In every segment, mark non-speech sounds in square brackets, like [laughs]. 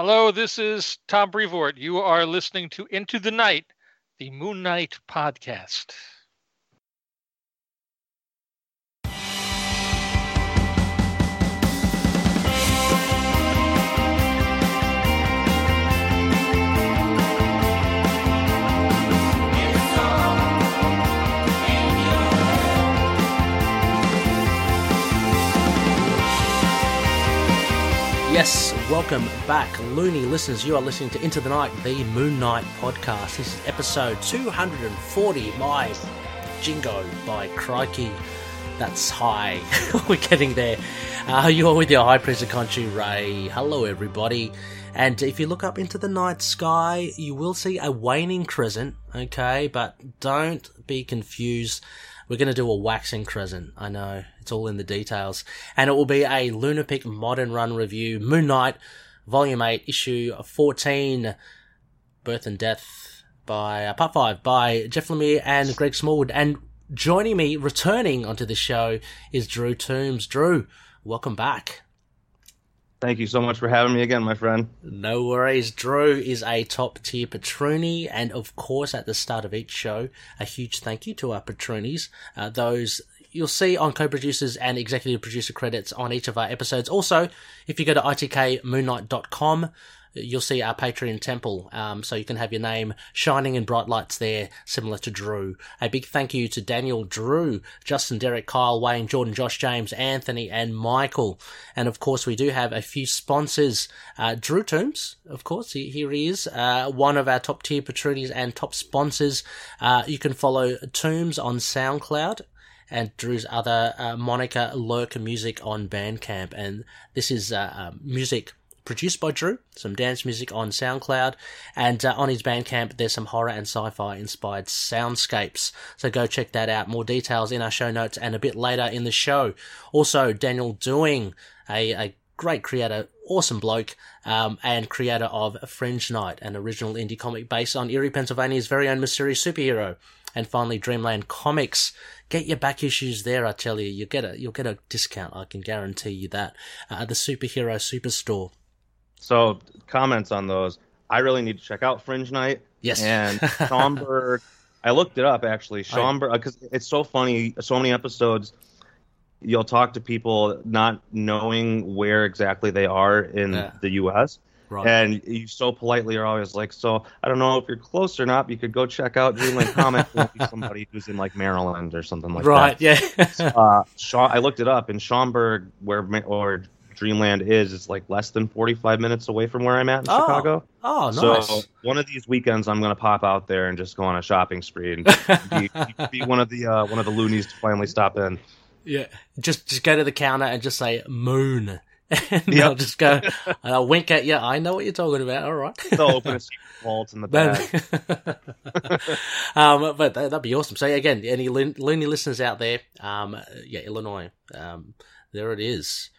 Hello, this is Tom Brevoort. You are listening to Into the Night, the Moon Knight podcast. Yes, welcome back, loony listeners. You are listening to Into the Night, the Moon Knight podcast. This is episode 240. My jingo by crikey. That's high. [laughs] We're getting there. Uh, you're with your High of Khonshu, Ray. Hello, everybody. And if you look up into the night sky, you will see a waning crescent, okay? But don't be confused. We're going to do a waxing crescent. I know. It's all in the details. And it will be a Lunapic Modern Run review. Moon Knight, Volume 8, Issue 14. Birth and Death by, uh, Part 5 by Jeff Lemire and Greg Smallwood. And joining me, returning onto the show, is Drew Toombs. Drew, welcome back. Thank you so much for having me again, my friend. No worries. Drew is a top tier patroni, and of course, at the start of each show, a huge thank you to our patronies. Uh, those you'll see on co-producers and executive producer credits on each of our episodes. Also, if you go to itkmoonnight.com, you'll see our Patreon temple, um, so you can have your name shining in bright lights there, similar to Drew. A big thank you to Daniel, Drew, Justin, Derek, Kyle, Wayne, Jordan, Josh, James, Anthony, and Michael. And of course, we do have a few sponsors. Uh, Drew Toombs, of course, he, here he is, uh, one of our top tier patronies and top sponsors. Uh, you can follow Toombs on SoundCloud and Drew's other uh, moniker Lurk Music on Bandcamp. And this is uh, uh, music produced by Drew, some dance music on SoundCloud, and uh, on his Bandcamp there's some horror and sci-fi inspired soundscapes. So go check that out. More details in our show notes and a bit later in the show. Also, Daniel Doing, a, a great creator, awesome bloke, um, and creator of Fringe Night, an original indie comic based on Erie, Pennsylvania's very own mysterious superhero. And finally, Dreamland Comics. Get your back issues there, I tell you. You'll get a, you'll get a discount, I can guarantee you that. Uh, the Superhero Superstore. So, comments on those. I really need to check out Fringe Night. Yes. And [laughs] Schaumburg. I looked it up actually. Schaumburg, because it's so funny. So many episodes, you'll talk to people not knowing where exactly they are in Yeah. the U.S. Right. And you so politely are always like, so I don't know if you're close or not. But you could go check out Dreamland Comics. and somebody who's in like Maryland or something like that. right, yeah. uh, Scha- I looked it up in Schaumburg, where or Dreamland is, It's like less than 45 minutes away from where I'm at in Oh, Chicago. oh, nice. So one of these weekends, I'm gonna pop out there and just go on a shopping spree and [laughs] be, be one of the uh, one of the loonies to finally stop in. Yeah, just just go to the counter and just say moon, [laughs] and Yep. they'll just go [laughs] and I'll wink at you. I know what you're talking about. All right. They'll open a secret vault in the back. um, but that, that'd be awesome. So again, any loony listeners out there, um, yeah, Illinois, um, there it is.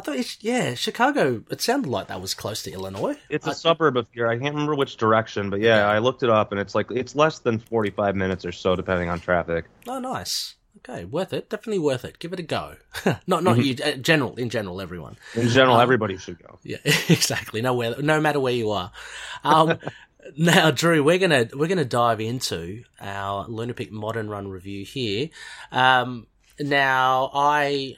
I thought, it's, yeah, Chicago. It sounded like that was close to Illinois. It's a I- suburb of here. I can't remember which direction, but yeah, I looked it up, and it's like it's less than 45 minutes or so, depending on traffic. Oh, nice. Okay, worth it. Definitely worth it. Give it a go. [laughs] not not you. uh, General in general, everyone. In general, Um, everybody should go. Yeah, [laughs] exactly. No where, no matter where you are. Um, [laughs] now, Drew, we're gonna we're gonna dive into our Lunapic Modern Run review here. Um, now, I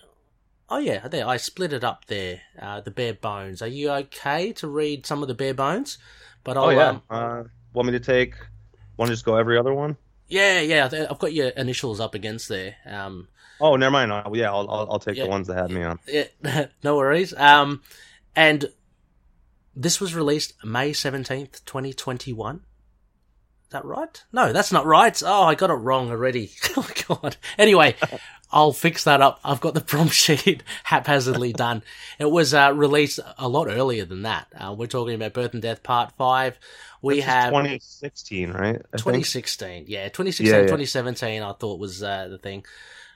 oh yeah, there I split it up there. Uh, the bare bones. Are you okay to read some of the bare bones? But I'll, Oh yeah. um, Uh, want me to take? Want to just go every other one? yeah, yeah. I've got your initials up against there. Um, Oh, never mind. Uh, yeah, I'll I'll, I'll take Yeah. the ones that had me on. Yeah, [laughs] no worries. Um, and this was released May 17th, 2021. Is that right? No, that's not right. Oh, I got it wrong already. [laughs] oh, God. Anyway, [laughs] I'll fix that up. I've got the prompt [laughs] sheet haphazardly done. It was uh, released a lot earlier than that. Uh, we're talking about Birth and Death Part 5. We This is have 2016, right? I think? 2016. Yeah, 2016, Yeah, yeah. 2017, I thought was uh, the thing.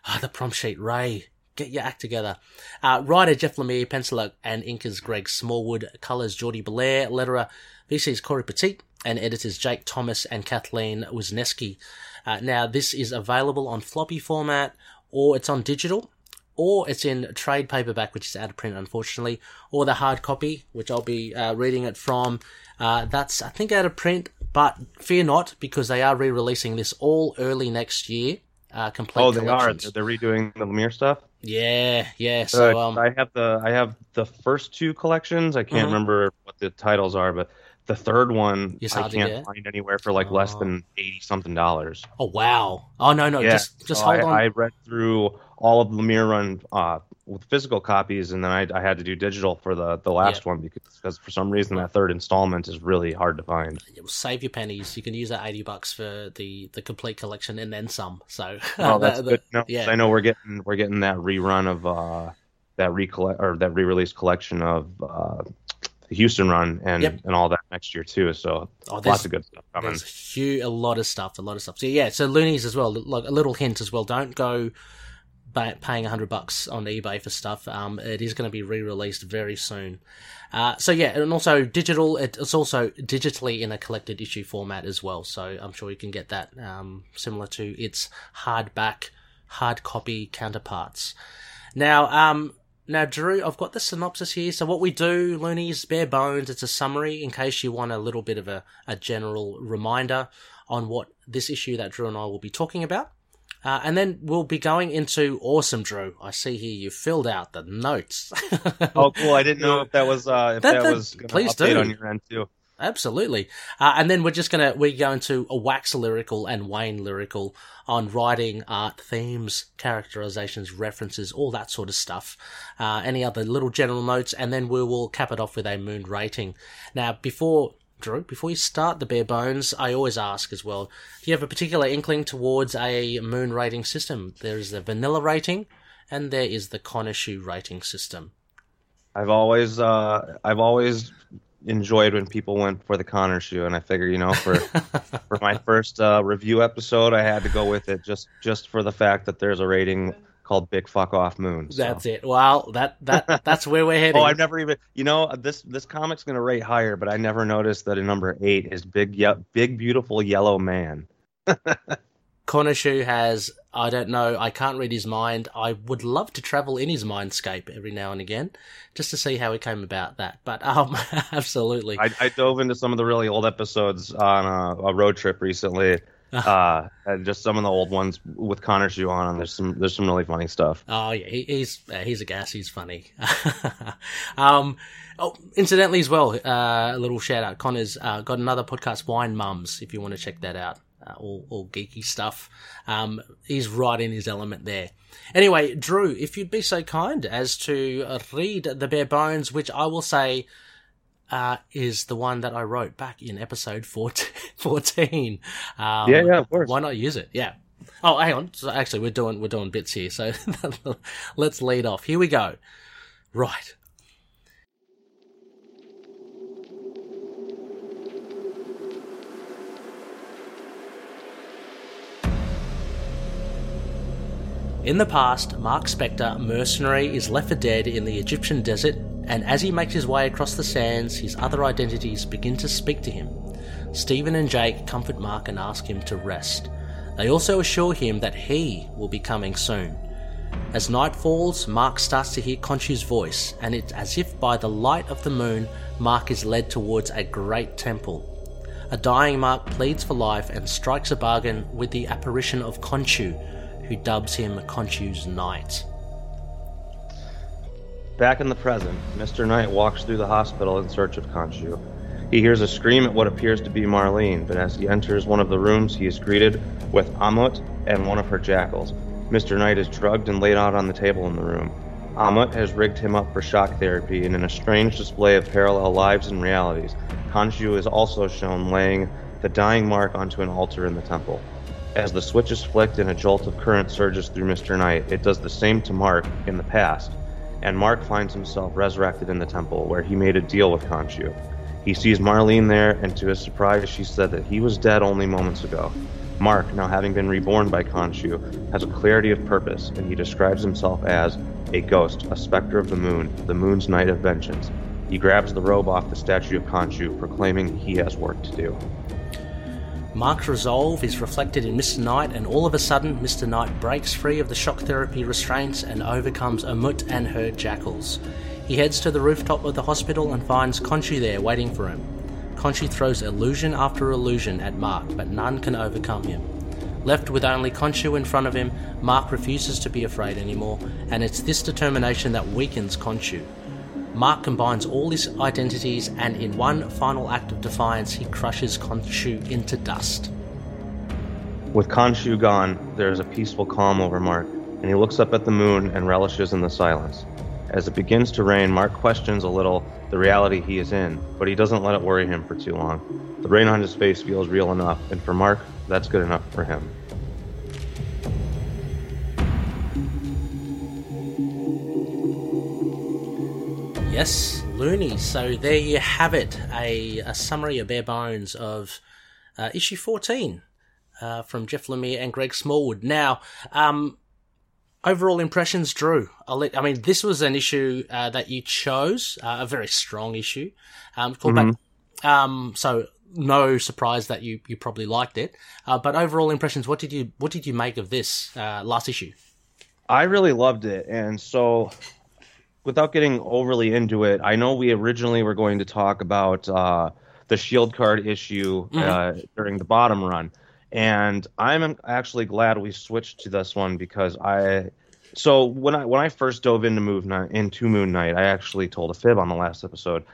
Ah, the prompt sheet, Ray. Get your act together. Uh, writer Jeff Lemire, penciler and inkers Greg Smallwood, colors Jordie Bellaire, letterer VC's Cory Petit, and editors Jake Thomas and Kathleen Wisniewski. Uh, now, this is available on floppy format or it's on digital. or it's in trade paperback, which is out of print, unfortunately, or the hard copy, which I'll be uh, reading it from. Uh, that's, I think, out of print, but fear not, because they are re releasing this all early next year. Uh, complete Oh, they are. They're redoing the Lemire stuff. Yeah, yeah. So, um, I have the I have the first two collections. I can't Mhm. remember what the titles are, but the third one I can't find anywhere for like less Oh. than eighty something dollars. oh, wow. Oh, no, no, yeah, just, just so hold I, on. I read through all of Lemire run uh, with physical copies, and then I, I had to do digital for the the last one because, because for some reason that third installment is really hard to find. Save your pennies. You can use that 80 bucks for the, the complete collection and then some. So, [laughs] Oh, that's the- the- good. No, yeah. I know we're getting we're getting that rerun of uh, that recollect or that re-release collection of uh, Huston run and Yep. and all that next year too. So Oh, lots of good stuff coming. huge, a lot of stuff, a lot of stuff. So yeah, so loonies as well. Like a little hint as well. Don't go paying hundred bucks on eBay for stuff. Um, it is going to be re-released very soon. Uh, so yeah, and also digital. It's also digitally in a collected issue format as well. So I'm sure you can get that um, similar to its hardback, hard copy counterparts. Now, um, now, Drew, I've got the synopsis here. So, what we do, Loonies, bare bones, it's a summary in case you want a little bit of a, a general reminder on what this issue that Drew and I will be talking about. Uh, and then we'll be going into awesome, Drew. I see here you filled out the notes. Oh, cool! I didn't know [laughs] if that was uh, if That- that, that- was please update do. on your end too. Absolutely. Uh, and then we're just gonna we're going to a wax lyrical and Wayne lyrical on writing, art, themes, characterizations, references, all that sort of stuff. Uh, any other little general notes, and then we will cap it off with a moon rating. Now, before Drew, before you start the bare bones, I always ask as well: Do you have a particular inkling towards a moon rating system? There is the vanilla rating, and there is the Khonshu rating system. I've always uh, I've always enjoyed when people went for the Connor shoe, and I figure you know for [laughs] for my first uh, review episode, I had to go with it just just for the fact that there's a rating called Big Fuck Off Moon. so. That's it. Well, that that that's where we're heading. [laughs] Oh, I've never even. You know, this this comic's gonna rate higher, but I never noticed that a number eight is big, ye- big, beautiful yellow man. [laughs] Khonshu has, I don't know, I can't read his mind. I would love to travel in his mindscape every now and again, just to see how he came about that. But [laughs] um, absolutely. I, I dove into some of the really old episodes on a, a road trip recently, [laughs] uh, and just some of the old ones with Connor shoe on. And there's some there's some really funny stuff. Oh yeah, he, he's uh, he's a gas. He's funny. [laughs] um, oh, incidentally as well, uh, a little shout out. Connor's uh, got another podcast, Wine Mums. If you want to check that out, uh, all all geeky stuff. Um, he's right in his element there. Anyway, Drew, if you'd be so kind as to uh, read the bare bones, which I will say. Uh, is the one that I wrote back in episode 14. [laughs] 14. Um, Yeah, yeah, of course. Why not use it? Yeah. Oh, hang on. So actually, we're doing we're doing bits here. So [laughs] let's lead off. Here we go. Right. In the past, Mark Spector, mercenary, is left for dead in the Egyptian desert, and as he makes his way across the sands, his other identities begin to speak to him. Stephen and Jake comfort Mark and ask him to rest. They also assure him that he will be coming soon. As night falls, Mark starts to hear Khonshu's voice, and it's as if by the light of the moon, Mark is led towards a great temple. A dying Mark pleads for life and strikes a bargain with the apparition of Khonshu, who dubs him Khonshu's Knight. Back in the present, Mr. Knight walks through the hospital in search of Khonshu. He hears a scream at what appears to be Marlene, but as he enters one of the rooms, he is greeted with Amut and one of her jackals. Mr. Knight is drugged and laid out on the table in the room. Amut has rigged him up for shock therapy, and in a strange display of parallel lives and realities, Khonshu is also shown laying the dying mark onto an altar in the temple. As the switch is flicked and a jolt of current surges through Mr. Knight, it does the same to Mark in the past, and Mark finds himself resurrected in the temple where he made a deal with Khonshu. He sees Marlene there, and to his surprise, she said that he was dead only moments ago. Mark, now having been reborn by Khonshu, has a clarity of purpose, and he describes himself as a ghost, a specter of the moon, the moon's knight of vengeance. He grabs the robe off the statue of Khonshu, proclaiming he has work to do. Mark's resolve is reflected in Mr. Knight, and all of a sudden, Mr. Knight breaks free of the shock therapy restraints and overcomes Amut and her jackals. He heads to the rooftop of the hospital and finds Khonshu there waiting for him. Khonshu throws illusion after illusion at Mark, but none can overcome him. Left with only Khonshu in front of him, Mark refuses to be afraid anymore, and it's this determination that weakens Khonshu. Mark combines all his identities, and in one final act of defiance, he crushes Khonshu into dust. With Khonshu gone, there is a peaceful calm over Mark, and he looks up at the moon and relishes in the silence. As it begins to rain, Mark questions a little the reality he is in, but he doesn't let it worry him for too long. The rain on his face feels real enough, and for Mark, that's good enough for him. Yes, Looney. So there you have it, a, a summary, a bare bones of uh, issue 14 uh, from Jeff Lemire and Greg Smallwood. Now, um, overall impressions, Drew. Let, i mean, this was an issue uh, that you chose, uh, a very strong issue. Um, called mm-hmm. back, um, so no surprise that you, you probably liked it. Uh, but overall impressions, what did you what did you make of this uh, last issue? I really loved it, and so without getting overly into it, I know we originally were going to talk about uh, the Shield card issue mm-hmm. uh, during the bottom run, and I'm actually glad we switched to this one because I. So when I when I first dove into Moon Knight, into Moon Knight, I actually told a fib on the last episode.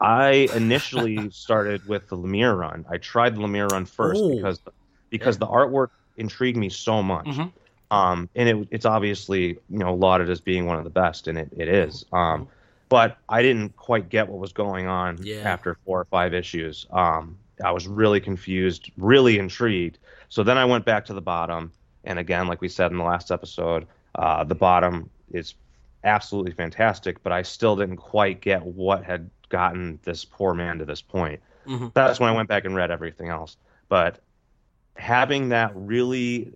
I initially [laughs] started with the Lemire run. I tried the Lemire run first Ooh. because because yeah. the artwork intrigued me so much. Mm-hmm. Um, and it, it's obviously you know lauded as being one of the best, and it, it is. Um, but I didn't quite get what was going on yeah. after four or five issues. Um, I was really confused, really intrigued. So then I went back to the bottom, and again, like we said in the last episode, uh, the bottom is absolutely fantastic. But I still didn't quite get what had gotten this poor man to this point. Mm-hmm. That's when I went back and read everything else. But having that really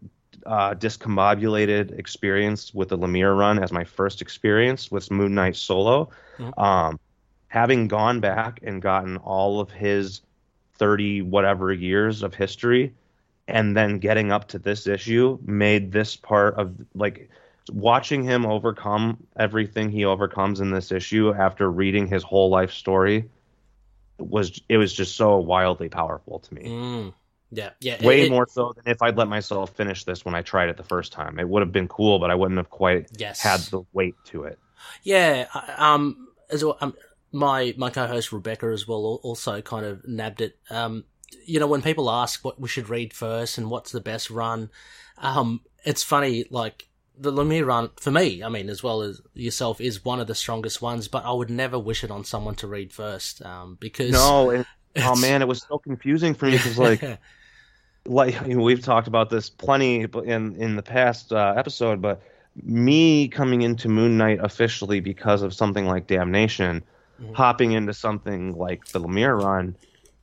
uh, discombobulated experience with the Lemire run as my first experience with Moon Knight solo. Mm-hmm. Um, having gone back and gotten all of his 30 whatever years of history and then getting up to this issue made this part of like watching him overcome everything he overcomes in this issue after reading his whole life story was it was just so wildly powerful to me. Mm. Yeah, yeah. Way it, more so than if I'd let myself finish this when I tried it the first time. It would have been cool, but I wouldn't have quite yes. had the weight to it. Yeah, um, as well, um, my my co-host Rebecca as well also kind of nabbed it. Um, you know, when people ask what we should read first and what's the best run, um, it's funny. Like the Lemire run for me, I mean, as well as yourself, is one of the strongest ones. But I would never wish it on someone to read first, um, because no, [laughs] it, oh man, it was so confusing for me because like [laughs] like you know, we've talked about this plenty in in the past uh, episode, but me coming into Moon Knight officially because of something like Damnation, mm-hmm. hopping into something like the Lemire run,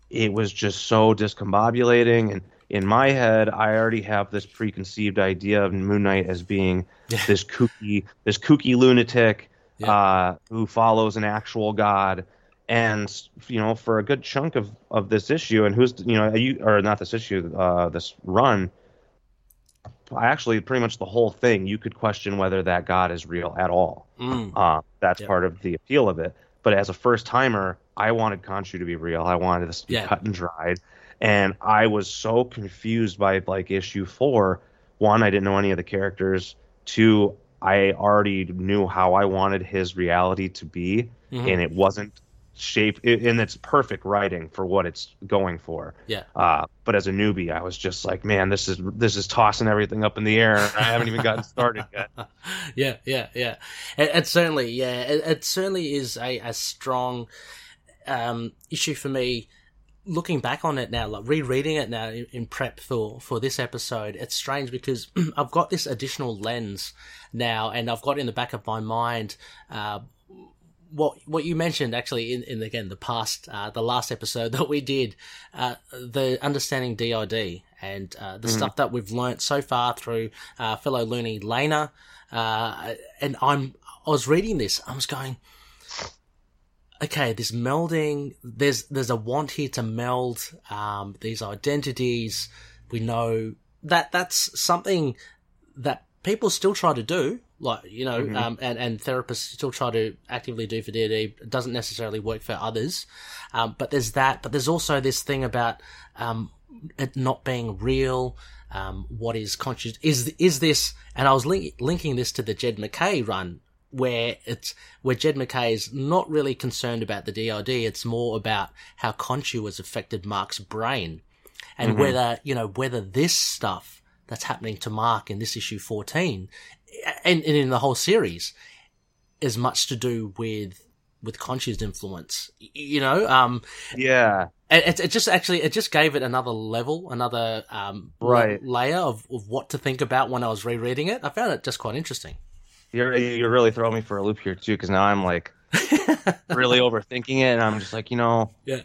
it was just so discombobulating. And in my head, I already have this preconceived idea of Moon Knight as being this kooky, this kooky lunatic yeah. uh, who follows an actual god and you know for a good chunk of of this issue and who's you know you or not this issue uh this run I actually pretty much the whole thing you could question whether that god is real at all mm. uh, that's yep. part of the appeal of it but as a first timer i wanted Khonshu to be real i wanted this to be yeah. cut and dried and i was so confused by like issue four one i didn't know any of the characters two i already knew how i wanted his reality to be mm-hmm. and it wasn't shape and it's perfect writing for what it's going for. Yeah. Uh, but as a newbie, I was just like, man, this is this is tossing everything up in the air. I haven't even gotten started yet. [laughs] yeah, yeah, yeah. It, it certainly, yeah, it, it, certainly is a, a strong um, issue for me. Looking back on it now, like rereading it now in, in prep for for this episode, it's strange because [clears throat] I've got this additional lens now, and I've got in the back of my mind. Uh, what what you mentioned actually in, in again the past uh, the last episode [laughs] that we did uh, the understanding DID and uh, the mm-hmm. stuff that we've learnt so far through uh, fellow loony Lena uh, and I'm I was reading this I was going okay, this melding, there's there's a want here to meld um, these identities. We know that that's something that people still try to do, like you know, Mhm. um, and and therapists still try to actively do for DD. It doesn't necessarily work for others, um, but there's that. But there's also this thing about um, it not being real. Um, what is conscious? Is is this? And I was link, linking this to the Jed McKay run, where it's where Jed McKay is not really concerned about the DID. It's more about how Khonshu has affected Mark's brain, and Mhm. whether you know whether this stuff that's happening to Mark in this issue fourteen, and, and in the whole series, is much to do with with Khonshu's influence. You know, um, Yeah. it, it, it just actually it just gave it another level, another um, Right. layer of, of what to think about when I was rereading it. I found it just quite interesting. You're you're really throwing me for a loop here too, because now I'm like [laughs] really overthinking it, and I'm just like, you know, Yeah.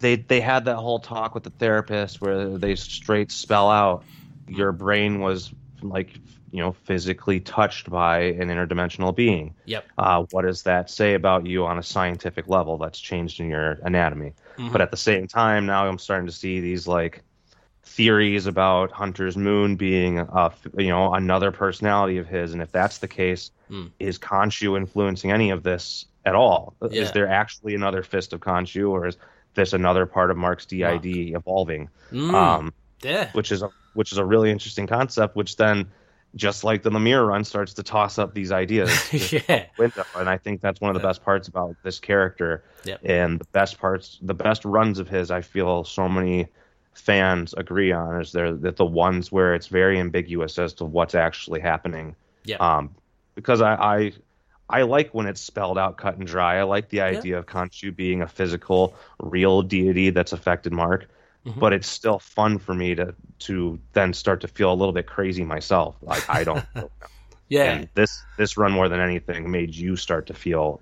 they they had that whole talk with the therapist where they straight spell out your brain was like you know physically touched by an interdimensional being. Yep. Uh, what does that say about you on a scientific level that's changed in your anatomy? Mhm. But at the same time, now I'm starting to see these like theories about Hunter's moon being a you know another personality of his, and if that's the case, Mm. is Khonshu influencing any of this at all? Yeah. Is there actually another fist of Khonshu, or is this another part of Mark's DID evolving? Mm, Um, yeah. which is a which is a really interesting concept, which then. Just like the Lemire run starts to toss up these ideas [laughs] yeah. window, and I think that's one of the Yeah. best parts about this character. Yep. And the best parts, the best runs of his, I feel so many fans agree on is there that the ones where it's very ambiguous as to what's actually happening. Yep. Um, because I, I I like when it's spelled out, cut and dry. I like the idea of Khonshu being a physical, real deity that's affected Mark. Mhm. But it's still fun for me to to then start to feel a little bit crazy myself. Like I don't. [laughs] Yeah. And this this run more than anything made you start to feel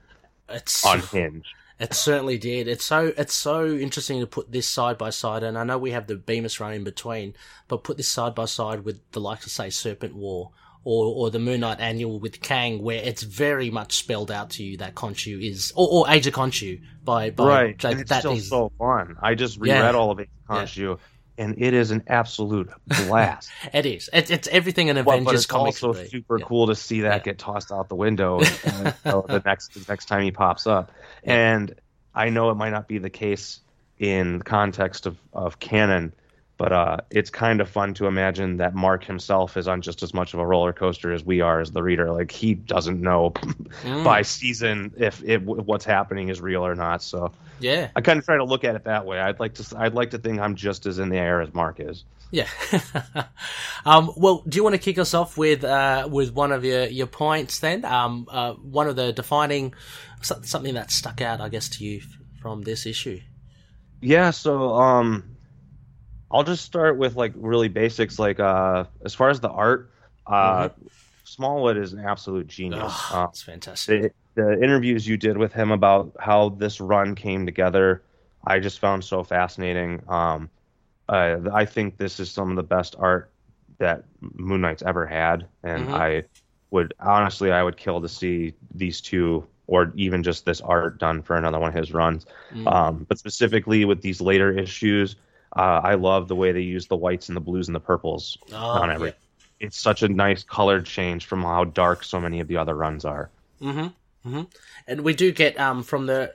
It's unhinged. It certainly did. It's so it's so interesting to put this side by side, and I know we have the Bemis run in between, but put this side by side with the likes of say Serpent War or or the Moon Knight Annual with Kang, where it's very much spelled out to you that Khonshu is or, or Age of Khonshu by by right. that, and it's that still is- so fun. I just reread Yeah. all of it, Khonshu, and it is an absolute [laughs] blast. it is. It's it's everything an Well, Avengers but it's comic also super Yeah. cool to see that Yeah. get tossed out the window and, and, the [laughs] next the next time he pops up. And I know it might not be the case in the context of, of canon, but uh, it's kind of fun to imagine that Mark himself is on just as much of a roller coaster as we are as the reader. Like he doesn't know [laughs] Mm, by season if it, what's happening is real or not. So yeah. I kind of try to look at it that way. I'd like to I'd like to think I'm just as in the air as Mark is. Yeah. [laughs] um, well, do you want to kick us off with uh, with one of your, your points then? Um, uh, one of the defining something that stuck out, I guess, to you from this issue. Yeah, so um I'll just start with like really basics like uh as far as the art, uh Smallwood is an absolute genius. Oh, Uh, it's fantastic. the, the interviews you did with him about how this run came together, I just found so fascinating. Um uh, I think this is some of the best art that Moon Knight's ever had, and Mhm. I would honestly, I would kill to see these two, or even just this art done for another one of his runs. Mm. Um, but specifically with these later issues, uh, I love the way they use the whites and the blues and the purples Oh, on every. It's such a nice color change from how dark so many of the other runs are. Mm-hmm. Mm-hmm. And we do get um from the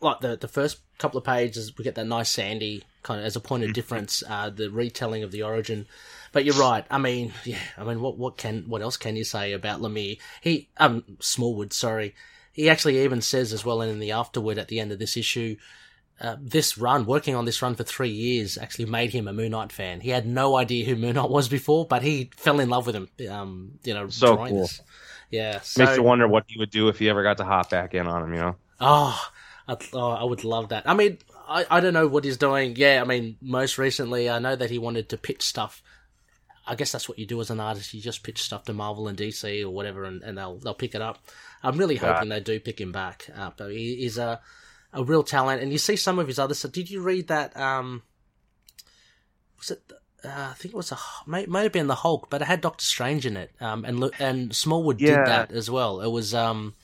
like the the first couple of pages, we get that nice sandy kind of as a point Mm-hmm. of difference, uh, the retelling of the origin. But you're right. I mean, yeah. I mean, what what can what else can you say about Lemire? He um Smallwood, sorry. He actually even says as well in the afterword at the end of this issue. Uh, this run, working on this run for three years, actually made him a Moon Knight fan. He had no idea who Moon Knight was before, but he fell in love with him. Um, you know, So cool. this. Yeah, so, Makes you wonder what he would do if he ever got to hop back in on him. You know. Oh, I'd, oh, I would love that. I mean, I, I don't know what he's doing. Yeah, I mean, most recently, I know that he wanted to pitch stuff. I guess that's what you do as an artist. You just pitch stuff to Marvel and DC or whatever, and, and they'll they'll pick it up. I'm really Yeah. hoping they do pick him back up. He, he's a a real talent, and you see some of his other stuff. Did you read that? Um, was it? Uh, I think it was a may might have been the Hulk, but it had Doctor Strange in it. Um, and and Smallwood Yeah. did that as well. It was um.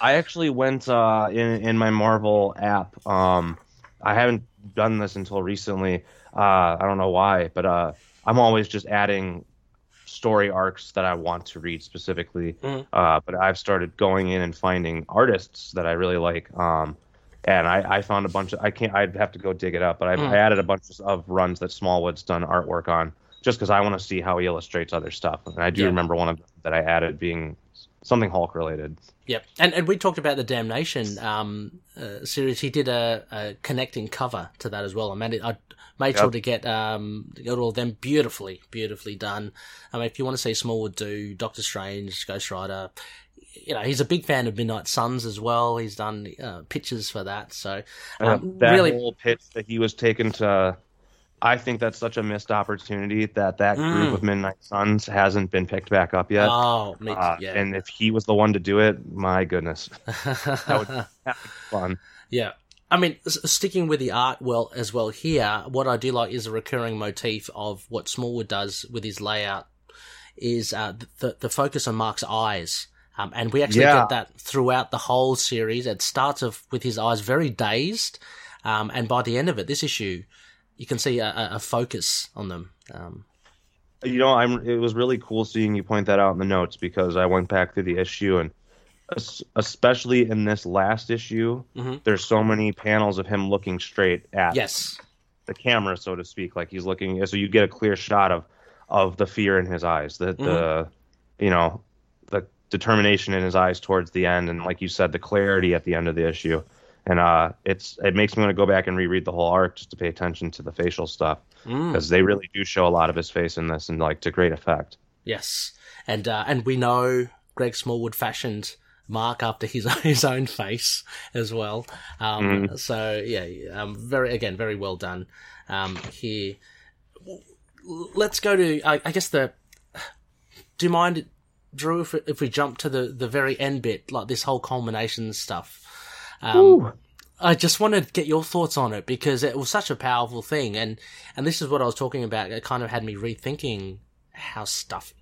I actually went uh, in in my Marvel app. Um, I haven't done this until recently. Uh, I don't know why, but uh, I'm always just adding story arcs that I want to read specifically. Mhm. Uh, but I've started going in and finding artists that I really like. Um, and I, I found a bunch of I can't I'd have to go dig it up, but I, Mm. I added a bunch of runs that Smallwood's done artwork on just because I want to see how he illustrates other stuff. And I do Yeah. remember one of them that I added being something Hulk related. Yep, and and we talked about the Damnation um, uh, series. He did a, a connecting cover to that as well. I made it. I made sure Yep. to get um all of them beautifully, beautifully done. I mean, if you want to see Smallwood do Doctor Strange, Ghost Rider, you know, he's a big fan of Midnight Suns as well. He's done uh, pictures for that. So um, that really, whole pitch that he was taken to, I think that's such a missed opportunity that that group Mm. of Midnight Suns hasn't been picked back up yet. oh, me, Uh, yeah, And if he was the one to do it, my goodness, [laughs] that would that would be fun. Yeah. I mean, sticking with the art well as well here, what I do like is a recurring motif of what Smallwood does with his layout is uh, the the focus on Mark's eyes, um, and we actually Yeah. get that throughout the whole series. It starts off with his eyes very dazed, um, and by the end of it, this issue, you can see a, a- focus on them. Um, You know, I'm. It was really cool seeing you point that out in the notes because I went back through the issue and, especially in this last issue, Mhm. there's so many panels of him looking straight at yes, the camera, so to speak, like he's looking. So you get a clear shot of of the fear in his eyes, the the you know the determination in his eyes towards the end, and like you said, the clarity at the end of the issue. And uh, it's it makes me want to go back and reread the whole arc just to pay attention to the facial stuff Mm. because they really do show a lot of his face in this and like to great effect. yes, and uh, and we know Greg Smallwood fashioned Mark after his [laughs] his own face as well. Um, So yeah, um, very again very well done um, here. Let's go to I, I guess the. Do you mind, Drew, if if we jump to the the very end bit, like this whole culmination stuff? Um, I just wanted to get your thoughts on it because it was such a powerful thing, and and this is what I was talking about. It kind of had me rethinking how stuff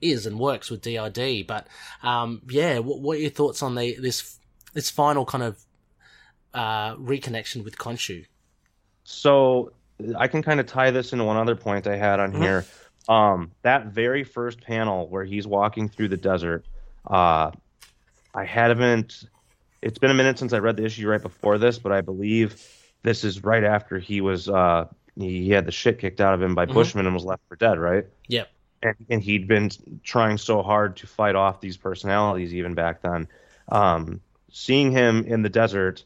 is and works with DID. But um, yeah, what, what are your thoughts on the this this final kind of uh, reconnection with Khonshu? So I can kind of tie this into one other point I had on Mhm. here. Um, that very first panel where he's walking through the desert, uh, I haven't. It's been a minute since I read the issue right before this, but I believe this is right after he was uh, he, had the shit kicked out of him by Mhm. Bushman and was left for dead, right? Yep. and, and he'd been trying so hard to fight off these personalities even back then. Um, seeing him in the desert,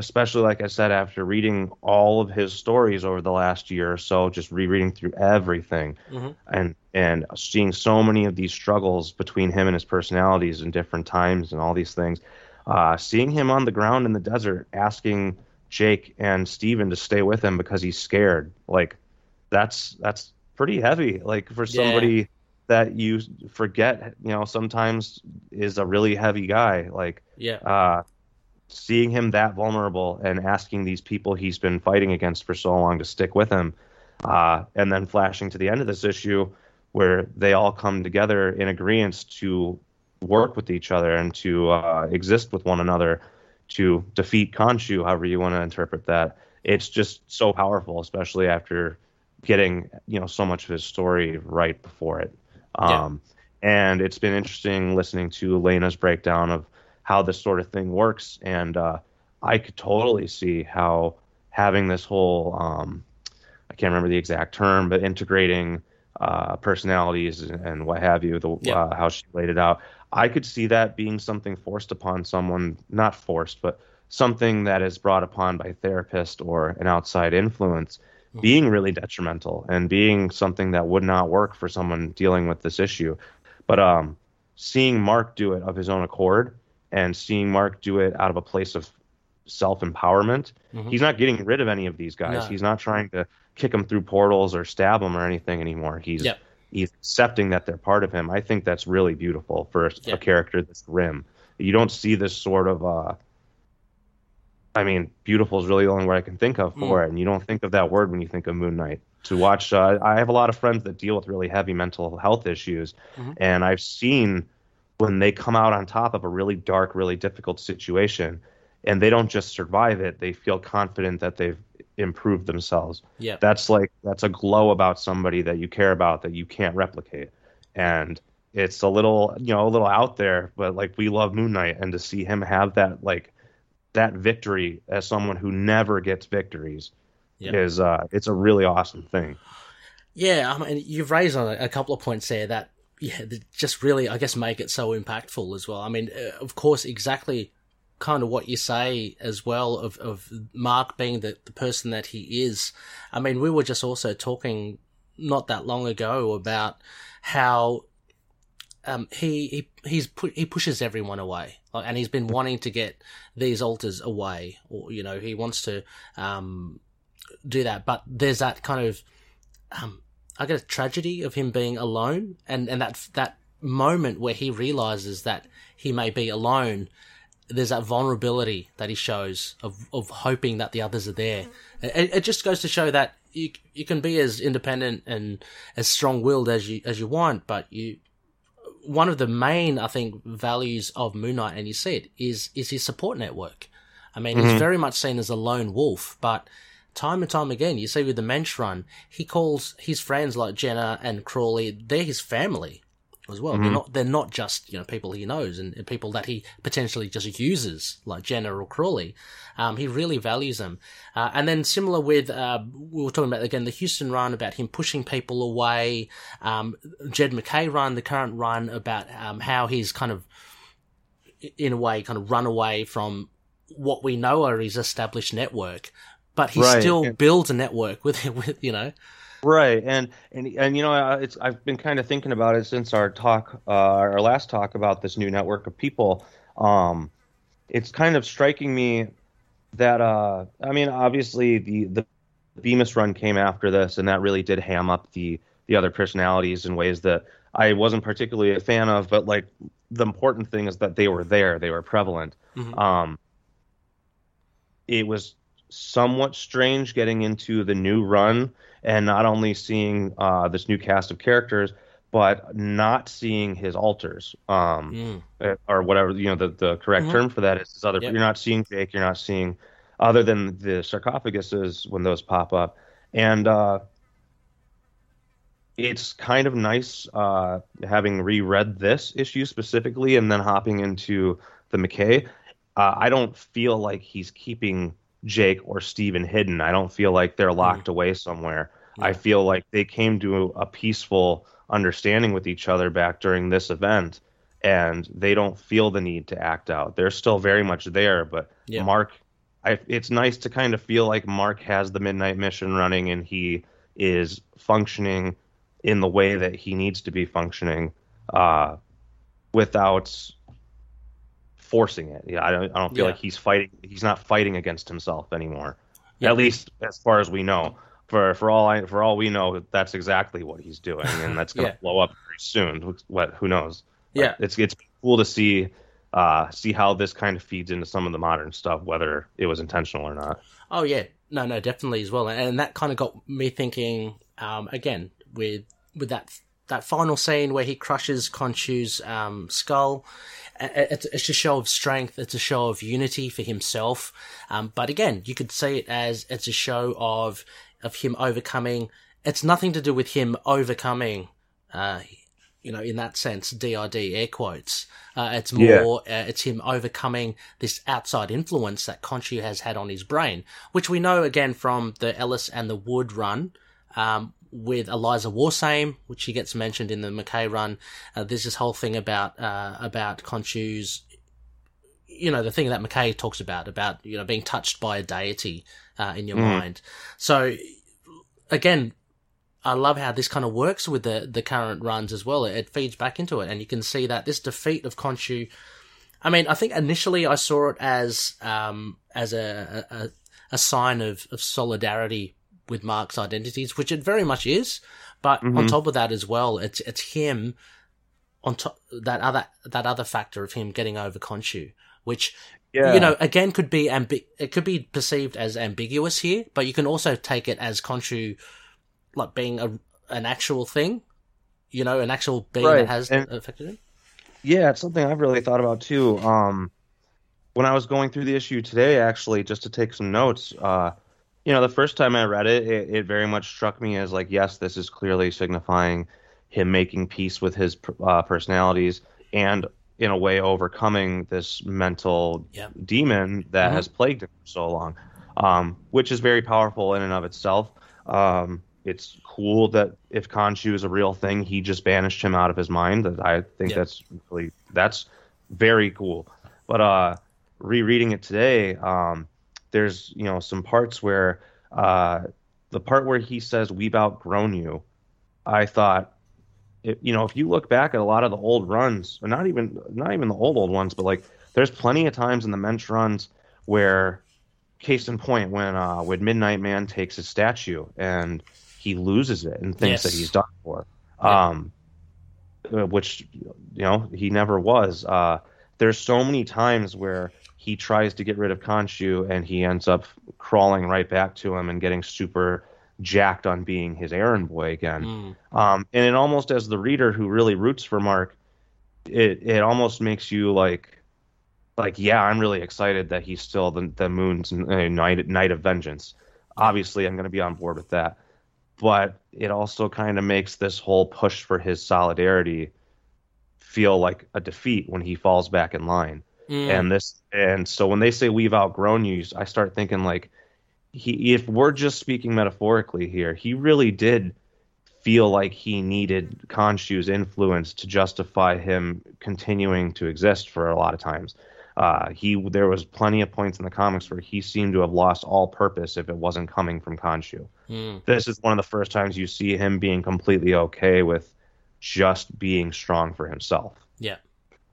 especially like I said, after reading all of his stories over the last year or so, just rereading through everything, Mhm. and and seeing so many of these struggles between him and his personalities in different times and all these things, uh, seeing him on the ground in the desert asking Jake and Steven to stay with him because he's scared, like that's that's pretty heavy like for Yeah. somebody that you forget you know sometimes is a really heavy guy like Yeah. uh seeing him that vulnerable and asking these people he's been fighting against for so long to stick with him uh and then flashing to the end of this issue where they all come together in agreement to work with each other and to uh, exist with one another to defeat Khonshu, however you want to interpret that. It's just so powerful, especially after getting you know so much of his story right before it. Yeah. Um, And it's been interesting listening to Lena's breakdown of how this sort of thing works, and uh, I could totally see how having this whole um, I can't remember the exact term, but integrating uh, personalities and, what have you, the Yeah. uh, how she laid it out. I could see that being something forced upon someone, not forced, but something that is brought upon by a therapist or an outside influence Mhm. being really detrimental and being something that would not work for someone dealing with this issue. But um, seeing Mark do it of his own accord and seeing Mark do it out of a place of self empowerment, Mhm. he's not getting rid of any of these guys. No. He's not trying to kick them through portals or stab them or anything anymore. He's Yep. he's accepting that they're part of him. I think that's really beautiful for a, Yeah. a character this grim. You don't see this sort of. Uh, I mean, beautiful is really the only word I can think of Mm. for it, and you don't think of that word when you think of Moon Knight. To watch, uh, I have a lot of friends that deal with really heavy mental health issues, Mhm. and I've seen when they come out on top of a really dark, really difficult situation, and they don't just survive it, they feel confident that they've improved themselves. Yeah. That's like that's a glow about somebody that you care about that you can't replicate. And it's a little, you know, a little out there, but like we love Moon Knight and to see him have that like that victory as someone who never gets victories Yep. is uh it's a really awesome thing. Yeah, I mean, you've raised on a, a couple of points there that yeah, just really, I guess, make it so impactful as well. I mean, uh, of course, exactly kind of what you say as well of, of Mark being the, the person that he is. I mean, we were just also talking not that long ago about how um, he he he's pu- he pushes everyone away, like, and he's been wanting to get these alters away, or you know, he wants to um, do that. But there's that kind of um, I guess tragedy of him being alone, and and that that moment where he realizes that he may be alone. There's that vulnerability that he shows of of hoping that the others are there. It, it just goes to show that you you can be as independent and as strong willed as you as you want, but you one of the main I think values of Moon Knight, and you see it is is his support network. I mean, he's mm-hmm. very much seen as a lone wolf, but time and time again, you see with the Moench run, he calls his friends like Jenna and Crawley, they're his family as well. They're not they're not just you know people he knows and, and people that he potentially just uses like Jenna or Crawley. Um, he really values them. Uh, and then similar with uh, we were talking about again the Huston run about him pushing people away. Um, Jed McKay run, the current run about um, how he's kind of in a way kind of run away from what we know are his established network, but he Right. still And- builds a network with [laughs] with you know. Right, and and and you know, it's I've been kind of thinking about it since our talk, uh, our last talk about this new network of people. Um, it's kind of striking me that uh, I mean, obviously the the Bemis run came after this, and that really did ham up the the other personalities in ways that I wasn't particularly a fan of. But like the important thing is that they were there, they were prevalent. Mhm. Um, it was somewhat strange getting into the new run and not only seeing uh, this new cast of characters, but not seeing his alters, um, Mm. or whatever you know the, the correct Mhm. term for that is. is other, Yep. You're not seeing Jake. You're not seeing other than the sarcophaguses when those pop up, and uh, it's kind of nice uh, having reread this issue specifically and then hopping into the McKay. Uh, I don't feel like he's keeping Jake or Steven hidden. I don't feel like they're locked away somewhere. I feel like they came to a peaceful understanding with each other back during this event, and they don't feel the need to act out. They're still very much there, but Yeah. Mark, I, it's nice to kind of feel like Mark has the Midnight Mission running and he is functioning in the way that he needs to be functioning uh, without forcing it. Yeah, I don't, I don't feel Yeah. like he's fighting. He's not fighting against himself anymore. Yeah. At least as far as we know. For for all I for all we know, that's exactly what he's doing, and that's going [laughs] to Yeah. blow up very soon. What who knows? But Yeah. it's it's cool to see uh, see how this kind of feeds into some of the modern stuff, whether it was intentional or not. Oh yeah, no, no, definitely as well, and that kind of got me thinking. Um, again, with with that that final scene where he crushes Khonshu's um, skull, it's, it's a show of strength. It's a show of unity for himself. Um, but again, you could see it as it's a show of of him overcoming. It's nothing to do with him overcoming. Uh, you know, in that sense, DID air quotes. Uh, it's Yeah. more, uh, it's him overcoming this outside influence that Khonshu has had on his brain, which we know again from the Ellis and the Wood run, um, with Eliza Warsame, which he gets mentioned in the McKay run. Uh, there's this whole thing about, uh, about Khonshu's, you know, the thing that McKay talks about, about, you know, being touched by a deity, uh, in your Mhm. mind. So, again, I love how this kind of works with the the current runs as well. It feeds back into it, and you can see that this defeat of Khonshu. I mean, I think initially I saw it as um as a a, a sign of of solidarity with Mark's identities, which it very much is. But on Mhm. top of that as well, it's it's him on top that other that other factor of him getting over Khonshu, which Yeah, you know, again, could be ambi- it could be perceived as ambiguous here, but you can also take it as Khonshu, like being a an actual thing, you know, an actual being Right, that has and- affected him. Yeah, it's something I've really thought about too. Um, when I was going through the issue today, actually, just to take some notes, uh, you know, the first time I read it, it, it very much struck me as like, yes, this is clearly signifying him making peace with his uh, personalities and in a way overcoming this mental demon that Mhm. has plagued him for so long, um, which is very powerful in and of itself. Um, it's cool that if Khonshu is a real thing, he just banished him out of his mind. That I think that's really that's very cool. But uh, rereading it today, um, there's you know some parts where uh, the part where he says we've outgrown you. I thought it, you know, if you look back at a lot of the old runs, or not even not even the old old ones, but like there's plenty of times in the Moench runs where, case in point, when uh, when Midnight Man takes his statue and he loses it and thinks Yes. that he's done for, um, uh, which you know he never was. Uh, there's so many times where he tries to get rid of Khonshu and he ends up crawling right back to him and getting super jacked on being his errand boy again. Mm. Um, and it almost, as the reader who really roots for Mark, it it almost makes you like, like yeah, I'm really excited that he's still the the Moon's uh, knight knight of vengeance. Obviously, I'm going to be on board with that, but it also kind of makes this whole push for his solidarity feel like a defeat when he falls back in line Mm. and this and so when they say we've outgrown you i start thinking like he if we're just speaking metaphorically here he really did feel like he needed Khonshu's influence to justify him continuing to exist for a lot of times uh, he there was plenty of points in the comics where he seemed to have lost all purpose if it wasn't coming from Khonshu. Mm. This is one of the first times you see him being completely okay with just being strong for himself. Yeah,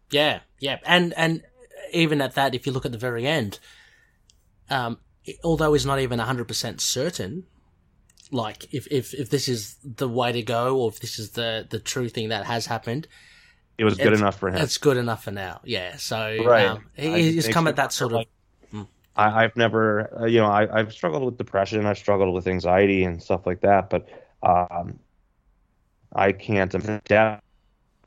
yeah, yeah, and and even at that, if you look at the very end, um, it- although he's not even hundred percent certain, like if, if if this is the way to go, or if this is the the true thing that has happened, It was good enough for him. it's good enough for now. Yeah, so Right. um, he, he's come at that sort of. I, I've never, uh, you know, I, I've struggled with depression, I've struggled with anxiety and stuff like that, but um, I can't imagine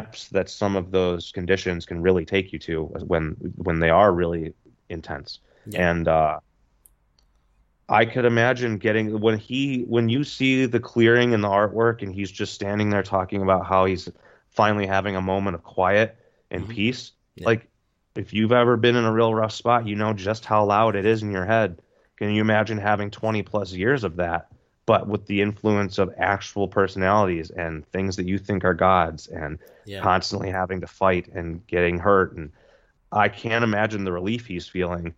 depths that some of those conditions can really take you to when when they are really intense. Yeah. And uh, I could imagine getting when he when you see the clearing in the artwork and he's just standing there talking about how he's finally having a moment of quiet and Mhm. peace. Yeah. Like if you've ever been in a real rough spot, you know just how loud it is in your head. Can you imagine having 20 plus years of that, but with the influence of actual personalities and things that you think are gods and Yeah, constantly having to fight and getting hurt. And I can't imagine the relief he's feeling.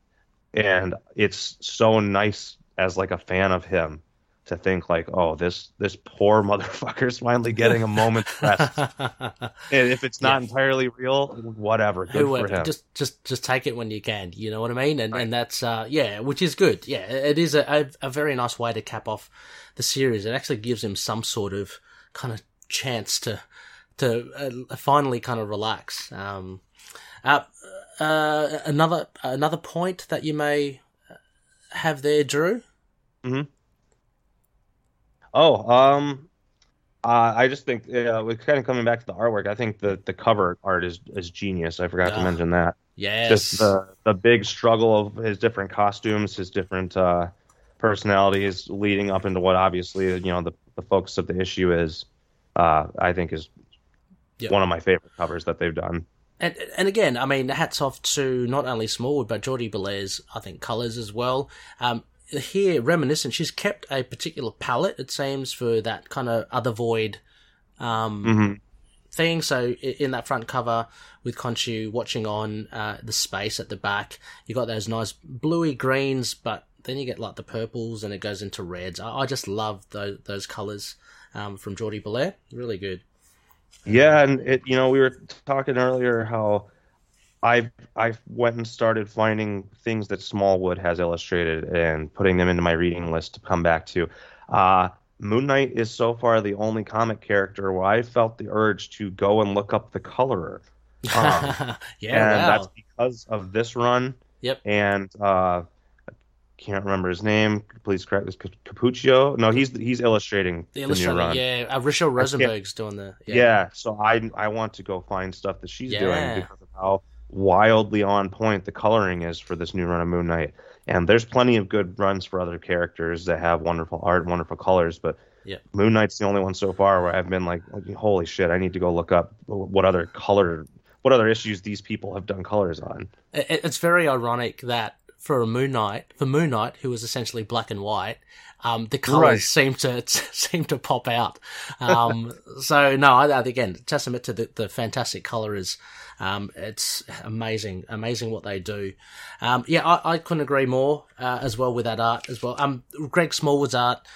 And it's so nice as like a fan of him to think like oh this this poor [laughs] motherfucker's finally getting a moment's rest [laughs] and if it's not entirely real whatever good for him just just just take it when you can. You know what I mean? And and that's uh yeah, which is good. Yeah, it is a, a very nice way to cap off the series. It actually gives him some sort of kind of chance to to uh, finally kind of relax. Um, uh, uh, another another point that you may have there, Drew. Oh um uh, I just think uh, we're kind of coming back to the artwork. I think the, the cover art is, is genius. I forgot Ah, to mention that. Yes, just the the big struggle of his different costumes, his different uh, personalities, leading up into what obviously you know the, the focus of the issue is. Uh, I think is Yep. one of my favorite covers that they've done. And and again, I mean, hats off to not only Smallwood but Jordie Bellaire's, I think, colours as well. Um, here, reminiscent, she's kept a particular palette, it seems, for that kind of other void um, hmm thing. So in that front cover with Khonshu watching on uh, the space at the back, you got those nice bluey greens, but then you get like the purples and it goes into reds. I, I just love those those colours um, from Jordie Bellaire. Really good. Yeah, and it you know we were talking earlier how I I went and started finding things that Smallwood has illustrated and putting them into my reading list to come back to. Uh, Moon Knight is so far the only comic character where I felt the urge to go and look up the colorer. [laughs] Um, yeah, and wow. that's because of this run. Yep. And uh, I can't remember his name. Please correct this. Cappuccio? No, he's he's illustrating The new illustrator, run. yeah. Uh, Rachelle Rosenberg's doing the. Yeah. Yeah. so I I want to go find stuff that she's Yeah. doing because of how wildly on point the coloring is for this new run of Moon Knight. And there's plenty of good runs for other characters that have wonderful art, wonderful colors, but Yeah. Moon Knight's the only one so far where I've been like, holy shit, I need to go look up what other color, what other issues these people have done colors on. It's very ironic that for a Moon Knight, for Moon Knight, who was essentially black and white, um, the colors Right. seem to [laughs] seem to pop out. Um, so no, I, again, testament to the, the fantastic colorers. Um, it's amazing, amazing what they do. Um, yeah, I, I couldn't agree more uh, as well with that art as well. Um, Greg Smallwood's art.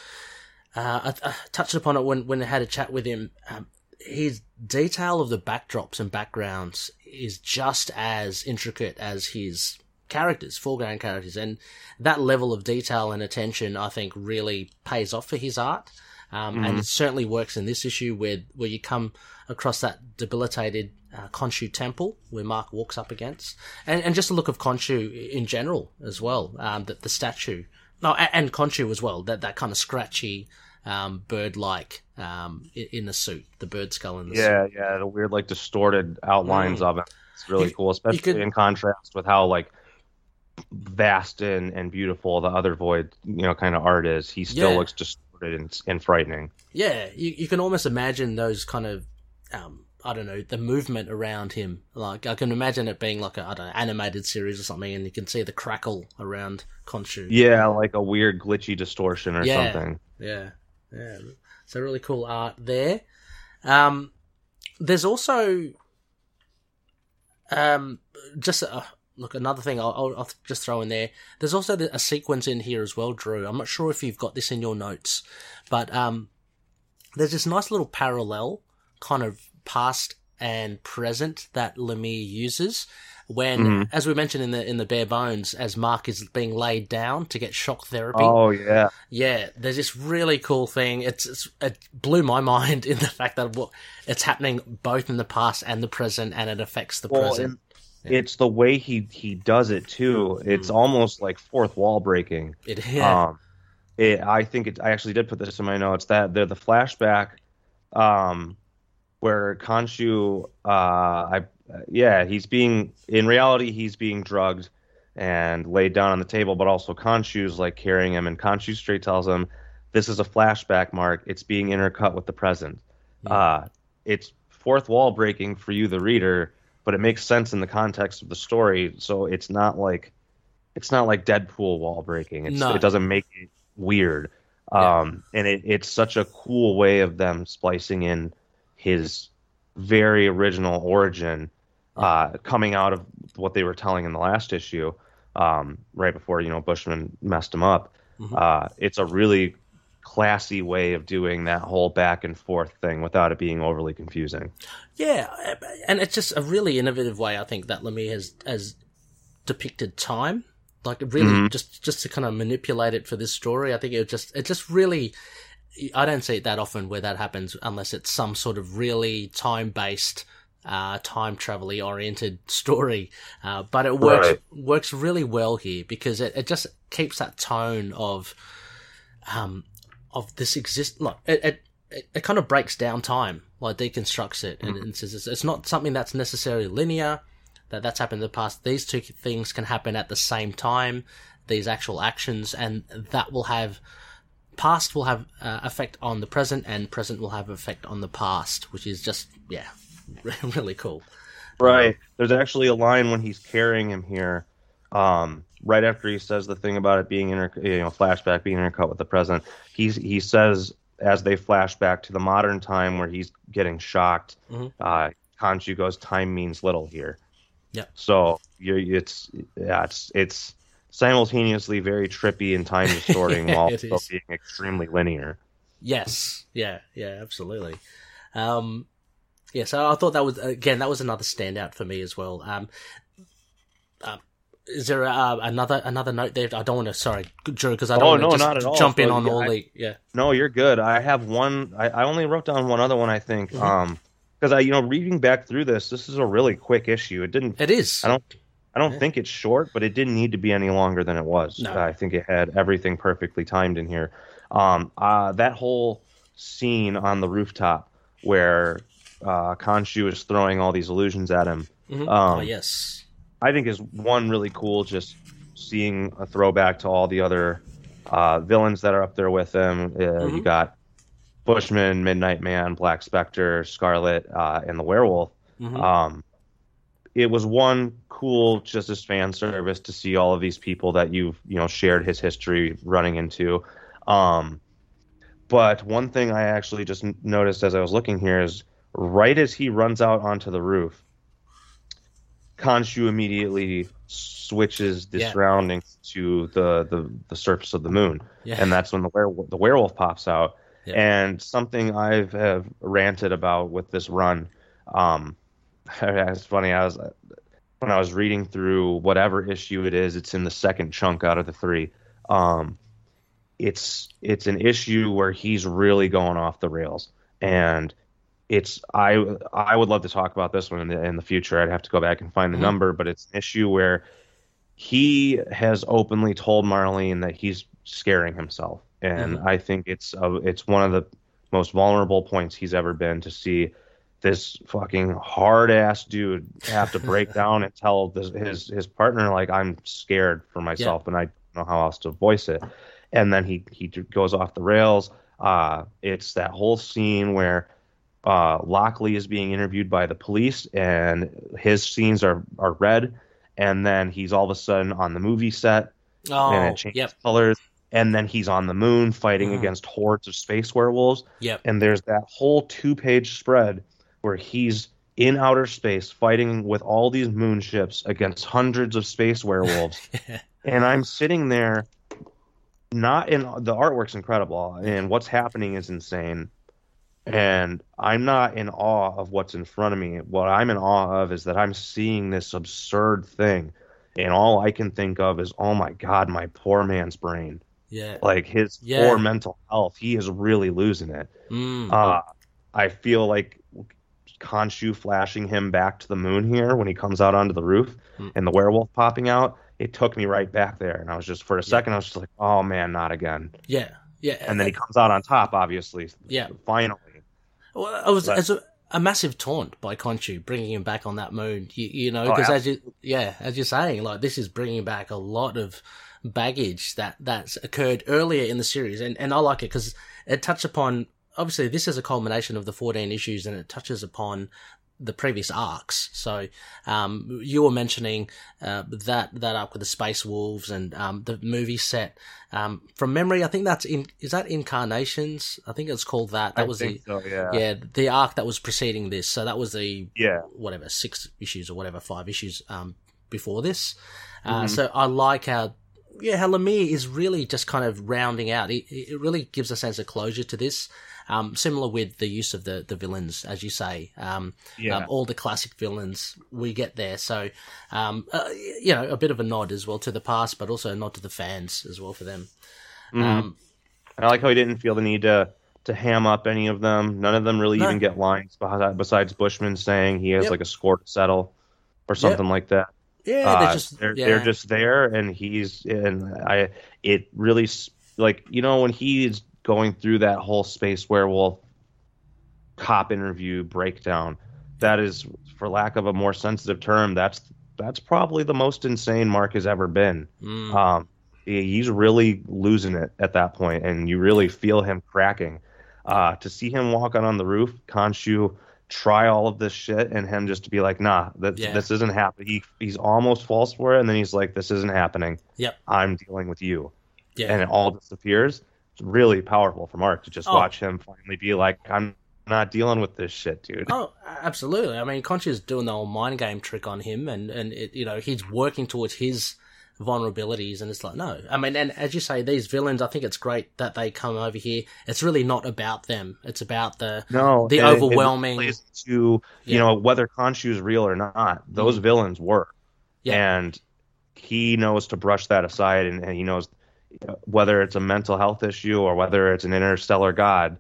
Uh, I, I touched upon it when when I had a chat with him. Um, his detail of the backdrops and backgrounds is just as intricate as his characters, foreground characters, and that level of detail and attention, I think, really pays off for his art. Um, And it certainly works in this issue where where you come across that debilitated uh, Khonshu temple where Mark walks up against, and and just the look of Khonshu in general as well. Um, that the statue, no, and, and Khonshu as well. That that kind of scratchy. Um, bird-like um, in the suit, the bird skull in the suit. Yeah, yeah, the weird like distorted outlines of it. It's really You- cool, especially could- in contrast with how like vast and, and beautiful the other void, you know, kind of art is. He still Yeah. looks distorted and, and frightening. Yeah, you, you can almost imagine those kind of, um, I don't know, the movement around him. Like, I can imagine it being like a, I don't know, animated series or something, and you can see the crackle around Khonshu. Yeah, like a weird glitchy distortion or Yeah. something. Yeah, yeah. So really cool art there. Um, there's also, um, just uh, look another thing I'll, I'll, I'll just throw in there. There's also a sequence in here as well, Drew. I'm not sure if you've got this in your notes, but um, there's this nice little parallel, kind of past and present that Lemire uses when, Mhm. as we mentioned in the in the bare bones, as Mark is being laid down to get shock therapy. Oh yeah, Yeah, there's this really cool thing. It's, it's it blew my [laughs] mind in the fact that what it's happening both in the past and the present, and it affects the well, present. And it's the way he he does it too. It's almost like fourth wall breaking. It yeah, Um, it, I think it, I actually did put this in my notes that they're the flashback, um, where Khonshu, uh, I, yeah, he's being in reality he's being drugged and laid down on the table, but also Khonshu's like carrying him, and Khonshu straight tells him, "This is a flashback, Mark. It's being intercut with the present. Uh, it's fourth wall breaking for you, the reader." But it makes sense in the context of the story, so it's not like it's not like Deadpool wall breaking. It's, No. It doesn't make it weird. Yeah. Um, and it, it's such a cool way of them splicing in his very original origin, uh, coming out of what they were telling in the last issue, um, right before you know Bushman messed him up. Mhm. Uh, it's a really classy way of doing that whole back and forth thing without it being overly confusing. yeah, and it's just a really innovative way I think that Lemire has has depicted time. Like really, Mhm. just just to kind of manipulate it for this story. I think it just it just really. I don't see it that often where that happens unless it's some sort of really time based, uh, time travel oriented [laughs] story. Uh, but it works Right. works really well here because it, it just keeps that tone of, um, of this exist. Like it, it, it, kind of breaks down time, like deconstructs it, and, and says it's, it's not something that's necessarily linear. That that's happened in the past. These two things can happen at the same time. These actual actions, and that will have past will have uh, effect on the present, and present will have effect on the past, which is just yeah, [laughs] really cool. Right. There's actually a line when he's carrying him here, um, right after he says the thing about it being inter- you know flashback being intercut with the present. He's he says as they flash back to the modern time where he's getting shocked. Mhm. Uh, Khonshu goes, "Time means little here." Yeah. So you're it's yeah it's it's simultaneously very trippy and time distorting [laughs] while still being extremely linear. Yes, yeah, yeah, absolutely. Um, yeah, so I thought that was again that was another standout for me as well. Um, uh, is there uh, another another note there? I don't want to sorry, Drew, because I don't Oh, want to no, jump in So, on yeah, all I- the yeah. No, you're good. I have one. I, I only wrote down one other one. I think. Mhm. Um, because I, you know, reading back through this, this is a really quick issue. It didn't. It is. I don't. I don't Yeah. think it's short, but it didn't need to be any longer than it was. No. I think it had everything perfectly timed in here. Um, uh, that whole scene on the rooftop where uh, Khonshu is throwing all these illusions at him, Mhm. Um, oh yes. I think is one really cool. Just seeing a throwback to all the other uh, villains that are up there with him. Uh, You Mhm. got Bushman, Midnight Man, Black Spectre, Scarlet, uh, and the Werewolf. Mhm. Um, it was one cool, just as fan service to see all of these people that you've you know shared his history running into. Um, but one thing I actually just noticed as I was looking here is right as he runs out onto the roof, Khonshu immediately switches the Yeah. surroundings to the, the the surface of the moon, yeah. and that's when the werewolf the werewolf pops out. Yeah. And something I've have ranted about with this run, um, [laughs] it's funny. I was when I was reading through whatever issue it is. It's in the second chunk out of the three. Um, it's it's an issue where he's really going off the rails, and it's I I would love to talk about this one in the, in the future. I'd have to go back and find the Mhm. number, but it's an issue where he has openly told Marlene that he's scaring himself, and Mhm. I think it's uh, it's one of the most vulnerable points he's ever been to see this fucking hard ass dude have to break [laughs] down and tell this, his his partner like I'm scared for myself and I don't know how else to voice it, and then he he goes off the rails. Uh, it's that whole scene where uh, Lockley is being interviewed by the police, and his scenes are are red, and then he's all of a sudden on the movie set, oh, and it changes yep, colors, and then he's on the moon fighting Mhm. against hordes of space werewolves, yep. and there's that whole two page spread where he's in outer space fighting with all these moon ships against hundreds of space werewolves, [laughs] and I'm sitting there. Not in the artwork's incredible, and what's happening is insane and I'm not in awe of what's in front of me. What I'm in awe of is that I'm seeing this absurd thing, and all I can think of is, oh my god, my poor man's brain. yeah. Like his Yeah. poor mental health, he is really losing it. Mm. Uh, I feel like Khonshu flashing him back to the moon here when he comes out onto the roof, Mm. and the werewolf popping out. It took me right back there, and I was just for a second, I was just like, "Oh man, not again!" yeah. Yeah. And then he comes out on top, obviously. Yeah. finally. Well, it was But- as a, a massive taunt by Khonshu bringing him back on that moon. You, you know, Oh, because as you, yeah, as you're saying, like this is bringing back a lot of baggage that that's occurred earlier in the series, and and I like it because it touches upon. Obviously, this is a culmination of the 14 issues, and it touches upon the previous arcs. So, um, you were mentioning uh, that that arc with the space wolves and um, the movie set. Um, from memory, I think that's in is that Incarnations. I think it's called that. That I was the so, yeah. yeah, the arc that was preceding this. So that was the Yeah. whatever six issues or whatever five issues um before this. Uh, Mhm. so I like how yeah how Lemire is really just kind of rounding out. It, it really gives a sense of closure to this. Um, similar with the use of the the villains, as you say. Um, Yeah. um, all the classic villains we get there. So, um, uh, you know, a bit of a nod as well to the past, but also a nod to the fans as well for them. Mhm. Um, I like how he didn't feel the need to to ham up any of them. None of them really No. even get lines besides Bushman saying he has Yep. like a score to settle or something like that. yeah, Uh, they're just they're, yeah. they're just there, and he's and I. It really like you know when he's going through that whole space werewolf cop interview breakdown. That is, for lack of a more sensitive term, that's that's probably the most insane Mark has ever been. Mm, Um, he's really losing it at that point, and you really feel him cracking. Uh, to see him walk out on the roof, Khonshu try all of this shit, and him just to be like, "Nah, that, Yeah. this isn't happening." He he's almost falls for it, and then he's like, "This isn't happening. Yep. I'm dealing with you," yeah. and it all disappears. It's really powerful for Mark to just Oh. watch him finally be like, "I'm not dealing with this shit, dude." Oh, absolutely. I mean, Khonshu's doing the whole mind game trick on him, and and it, you know he's working towards his vulnerabilities, and it's like no. I mean, and as you say, these villains, I think it's great that they come over here. It's really not about them. It's about the No, The it- it overwhelming- plays to Yeah. you know whether Khonshu's real or not. Those Mhm. villains were, Yeah. and he knows to brush that aside, and, and he knows whether it's a mental health issue or whether it's an interstellar god.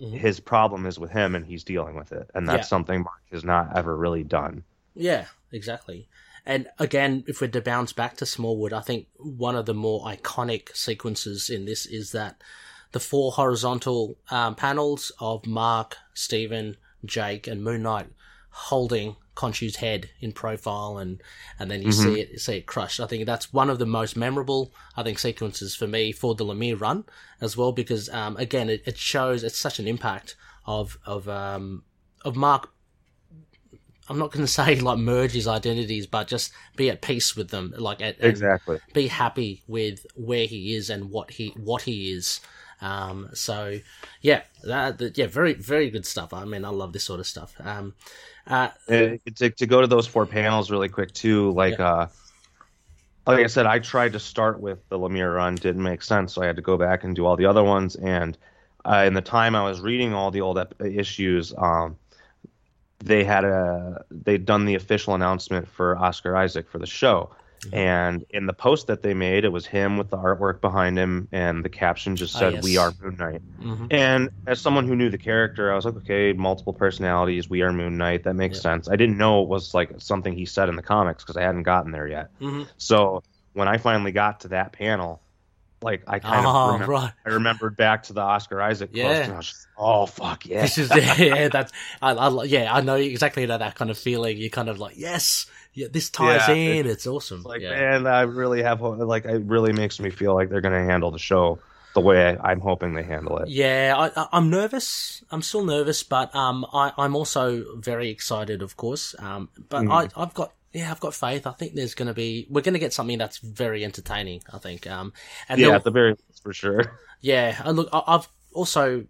Mhm. His problem is with him, and he's dealing with it, and that's Yeah. something Mark has not ever really done. yeah, exactly. and again, if we're to bounce back to Smallwood, I think one of the more iconic sequences in this is that the four horizontal um, panels of Mark, Stephen, Jake, and Moon Knight holding Khonshu's head in profile, and and then you Mm-hmm. see it see it crushed. I think that's one of the most memorable I think sequences for me for the Lemire run as well because um, again it, it shows it's such an impact of of um, of Mark. I'm not going [laughs] to say like merge his identities, but just be at peace with them, like at, Exactly. be happy with where he is and what he what he is. Um, so yeah, that, that- yeah, very very good stuff. I mean, I love this sort of stuff. Um, uh, to, to go to those four panels really quick too, like uh, like I said, I tried to start with the Lemire run, didn't make sense, so I had to go back and do all the other ones. And uh, in the time I was reading all the old ep- issues, um, they had a they'd done the official announcement for Oscar Isaac for the show. And in the post that they made, it was him with the artwork behind him, and the caption just Ah, said, yes. "We are Moon Knight." mhm. And as someone who knew the character, I was like, okay, multiple personalities. We are Moon Knight. That makes Yeah. sense. I didn't know it was like something he said in the comics because I hadn't gotten there yet. Mhm. So when I finally got to that panel, like I kind Oh, of remember, right. I remembered back to the Oscar Isaac Yeah. post, and I was just, oh fuck yeah, This is [laughs] yeah, that's I, I yeah, I know exactly that that kind of feeling. You're kind of like yes, yeah, this ties Yeah, in. It's awesome. like yeah. man, I really have like it really makes me feel like they're gonna handle the show the way I, I'm hoping they handle it. Yeah, I, I'm nervous. I'm still nervous, but um, I, I'm also very excited, of course. Um, but Mhm. I, I've got yeah, I've got faith. I think there's going to be we're going to get something that's very entertaining. I think. Um, and Yeah, at the very least, for sure. yeah, and look, I, I've also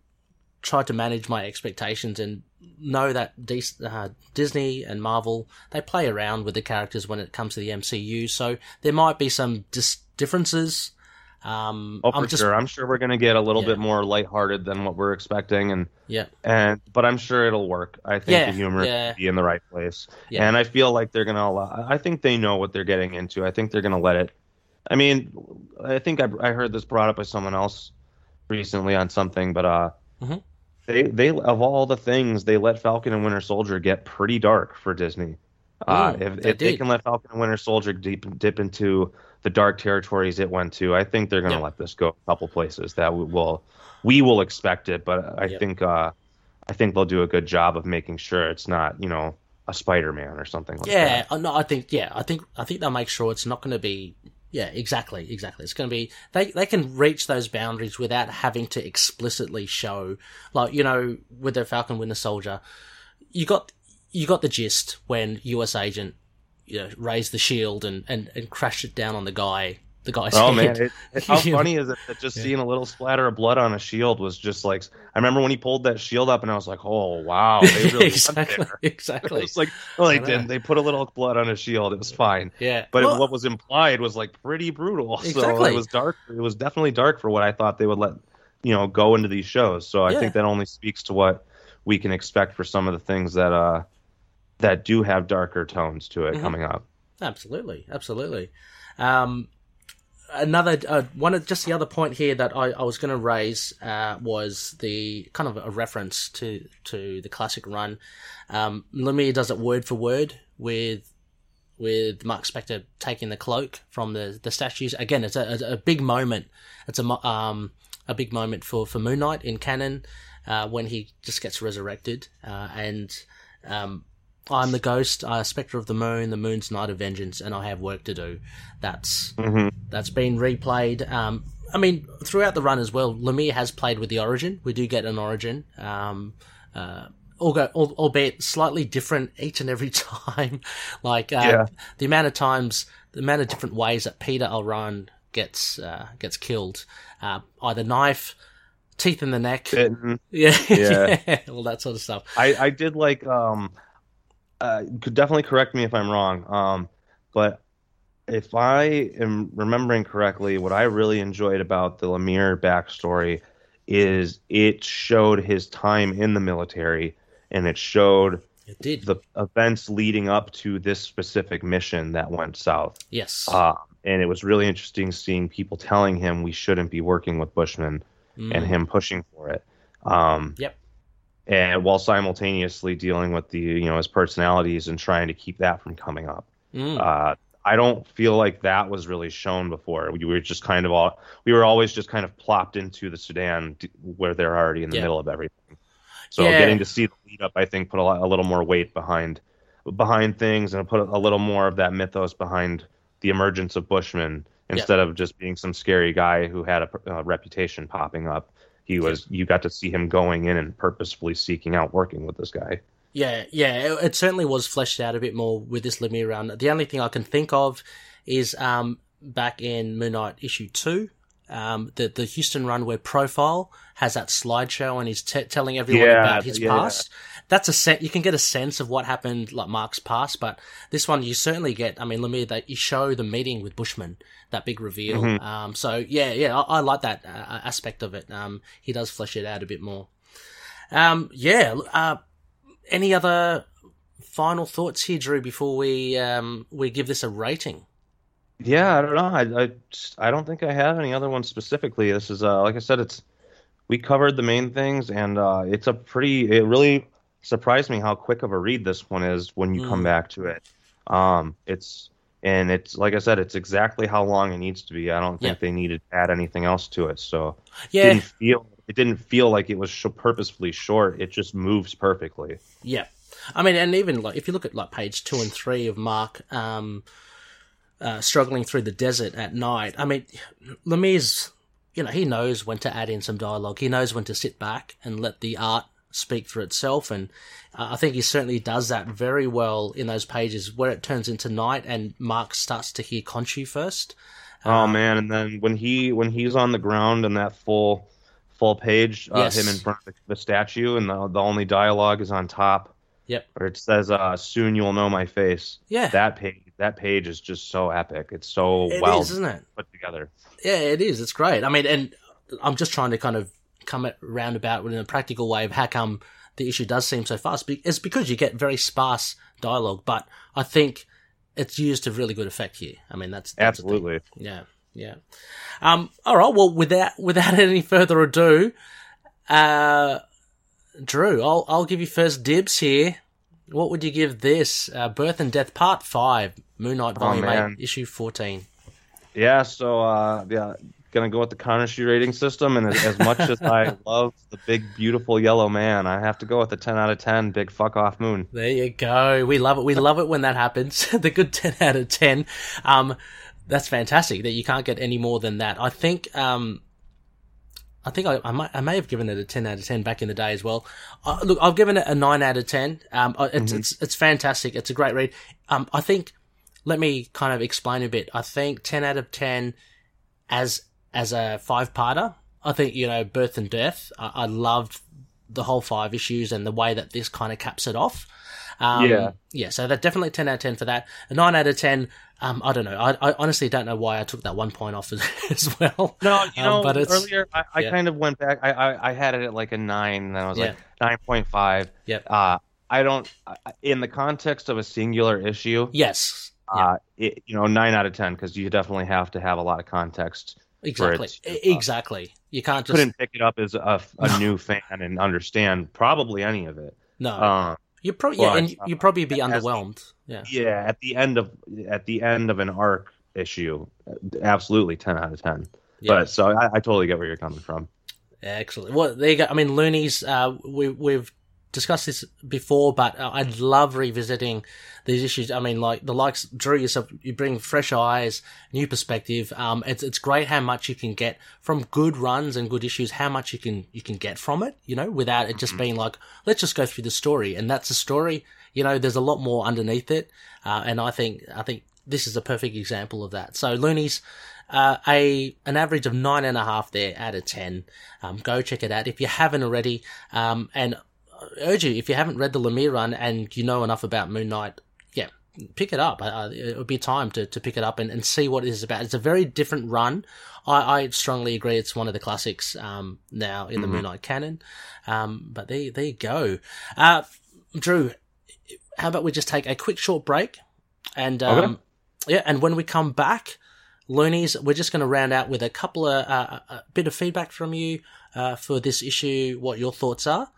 tried to manage my expectations and know that Dis- uh, Disney and Marvel they play around with the characters when it comes to the MCU. So there might be some dis- differences. Um, Oh, for I'm just sure. I'm sure we're gonna get a little Yeah. bit more lighthearted than what we're expecting, and yeah, and but I'm sure it'll work. I think Yeah, the humor yeah. will be in the right place, Yeah. and I feel like they're gonna allow. I think they know what they're getting into. I think they're gonna let it. I mean, I think I, I heard this brought up by someone else recently on something, but uh, Mhm. they they of all the things they let Falcon and Winter Soldier get pretty dark for Disney. Uh, Mm, if they if they can let Falcon and Winter Soldier deep dip into the dark territories it went to, I think they're going to Yeah. let this go a couple places that we will we will expect it, but I Yep. think uh, I think they'll do a good job of making sure it's not you know a Spider Man or something like yeah, that. uh, no, I think yeah, I think I think they'll make sure it's not going to be yeah, exactly, exactly. It's going to be they they can reach those boundaries without having to explicitly show like you know with the Falcon Winter Soldier, you got you got the gist when U.S. Agent you know raised the shield and and and crashed it down on the guy the guy's Oh head. man, it, it- how [laughs] funny is it that just seeing a little splatter of blood on a shield was just like I remember when he pulled that shield up and I was like, oh wow, they [laughs] really exactly, [laughs] exactly. It's like no, they didn't. They put a little blood on a shield. It was fine. yeah, But Well, what was implied was like pretty brutal. So Exactly. it was dark. It was definitely dark for what I thought they would let you know go into these shows. So I Yeah. think that only speaks to what we can expect for some of the things that uh that do have darker tones to it Mhm. coming up. Absolutely, absolutely. Um, another uh, one of just the other point here that I, I was going to raise uh, was the kind of a reference to to the classic run. Um, Lemire does it word for word with with Mark Spector taking the cloak from the the statues. Again, it's a, a, a big moment. It's a um a big moment for for Moon Knight in canon uh, when he just gets resurrected uh, and. Um, I'm the ghost, uh, spectre of the moon, the moon's knight of vengeance, and I have work to do. That's hmm that's been replayed. Um, I mean, throughout the run as well, Lemire has played with the origin. We do get an origin, um, uh, albeit slightly different each and every [laughs] time. like uh, Yeah. the amount of times, the amount of different ways that Peter Alraune gets uh, gets killed, uh, either knife, teeth in the neck, Bitten. [laughs] yeah, Yeah. [laughs] all that sort of stuff. I, I did like um uh could definitely correct me if I'm wrong. Um but if I am remembering correctly, what I really enjoyed about the Lemire backstory is it showed his time in the military and it showed It did, the events leading up to this specific mission that went south. yes. Uh, and it was really interesting seeing people telling him we shouldn't be working with Bushman Mm. and him pushing for it. Um, Yep. And while simultaneously dealing with the you know his personalities and trying to keep that from coming up. Mm. Uh, I don't feel like that was really shown before. We were just kind of all we were always just kind of plopped into the Sudan d- where they're already in the Yeah. middle of everything. So Yeah. getting to see the lead up, I think, put a, lot, a little more weight behind behind things and put a, little more of that mythos behind the emergence of Bushman instead of just being some scary guy who had a, a reputation popping up. He was you got to see him going in and purposefully seeking out working with this guy. Yeah, yeah, it, it certainly was fleshed out a bit more with this Lemire run. The only thing I can think of is um, back in Moon Knight issue two, um, the the Huston run where Profile has that slideshow and he's t- telling everyone Yeah, about his yeah. past. That's a set. You can get a sense of what happened, like Mark's past, but this one you certainly get. I mean, Lemire, that you show the meeting with Bushman, that big reveal. Mhm. Um, so yeah, yeah, I, I like that uh, aspect of it. Um, he does flesh it out a bit more. Um, yeah. Uh, any other final thoughts here, Drew, before we um, we give this a rating? Yeah, I don't know. I, I I don't think I have any other ones specifically. This is uh like I said, it's we covered the main things, and uh, it's a pretty. It really surprised me how quick of a read this one is when you come Mm. back to it. Um, it's and it's like I said, it's exactly how long it needs to be. I don't think Yeah. they needed to add anything else to it. So Yeah, didn't feel it didn't feel like it was sh- purposefully short. It just moves perfectly. yeah. I mean, and even like if you look at like page two and three of Mark um, uh, struggling through the desert at night. I mean, Lemire's, you know, he knows when to add in some dialogue. He knows when to sit back and let the art speak for itself. And uh, I think he certainly does that very well in those pages where it turns into night and Mark starts to hear Khonshu first. Oh man! And then when he when he's on the ground in that full full page, uh, Yes. him in front of the, the statue, and the the only dialogue is on top, Yep. where it says, uh, "Soon you'll know my face." Yeah. That page that page is just so epic. It's so It is, well isn't it? put together. Yeah, it is. It's great. I mean, and I'm just trying to kind of come at roundabout in a practical way of how come the issue does seem so fast. It's because you get very sparse dialogue, but I think it's used to really good effect here. I mean, that's, that's. Absolutely. Yeah, yeah. Um, all right. Well, without without [laughs] any further ado, uh, Drew, I'll I'll give you first dibs here. What would you give this? Uh, Birth and Death Part Five, Moon Knight Oh, Volume man. Eight, Issue Fourteen. Yeah. So uh, yeah, gonna go with the Kanashi rating system, and as, as much as I [laughs] love the big beautiful yellow man, I have to go with the ten out of ten. Big fuck off moon. There you go. We love it. We love it when that happens. [laughs] the good 10 out of 10. Um, that's fantastic that you can't get any more than that. I think, um, I think I, I, might, I may have given it a 10 out of 10 back in the day as well. Uh, look, I've given it a 9 out of 10. Um, it's, it's, it's fantastic. It's a great read. Um, I think, let me kind of explain a bit. I think 10 out of 10 as, as a five parter. I think, you know, Birth and Death. I, I loved the whole five issues and the way that this kind of caps it off. Um, Yeah. Yeah, so that definitely 10 out of 10 for that. A 9 out of 10, um, I don't know. I, I honestly don't know why I took that one point off as, [laughs] as well. No, you Um, know, but it's- earlier I, I yeah. kind of went back. I, I I had it at like a nine, and then I was Yeah. like nine point five. Yep. Uh, I don't. In the context of a singular issue, Yes. uh, it, you know, nine out of ten because you definitely have to have a lot of context. Exactly. uh, exactly. You can't just. Couldn't pick it up as a, a [laughs] new fan and understand probably any of it. No. Uh, you probably yeah, and you probably be as- underwhelmed. Yeah. yeah, at the end of at the end of an arc issue, absolutely ten out of ten. Yeah. But so I, I totally get where you're coming from. Excellent. Well, there you go. I mean, Loonies, uh, we, we've discussed this before, but uh, I'd love revisiting these issues. I mean, like the likes, Drew, yourself, you bring fresh eyes, new perspective. Um, it's, it's great how much you can get from good runs and good issues, how much you can, you can get from it, you know, without it just being like, let's just go through the story. And that's a story, you know, there's a lot more underneath it. Uh, and I think, I think this is a perfect example of that. So Loonies, uh, a an average of nine and a half there out of ten. Um, go check it out if you haven't already. Um, and I urge you if you haven't read the Lemire run and you know enough about Moon Knight, pick it up. Uh, it would be time to, to pick it up and, and see what it is about. It's a very different run. I, I strongly agree. It's one of the classics um, now in the Moon Knight canon. Um, but there there you go. Uh, Drew, how about we just take a quick short break and um, Okay. yeah, and when we come back, Loonies, we're just going to round out with a couple of uh, a a bit of feedback from you uh, for this issue, what your thoughts are,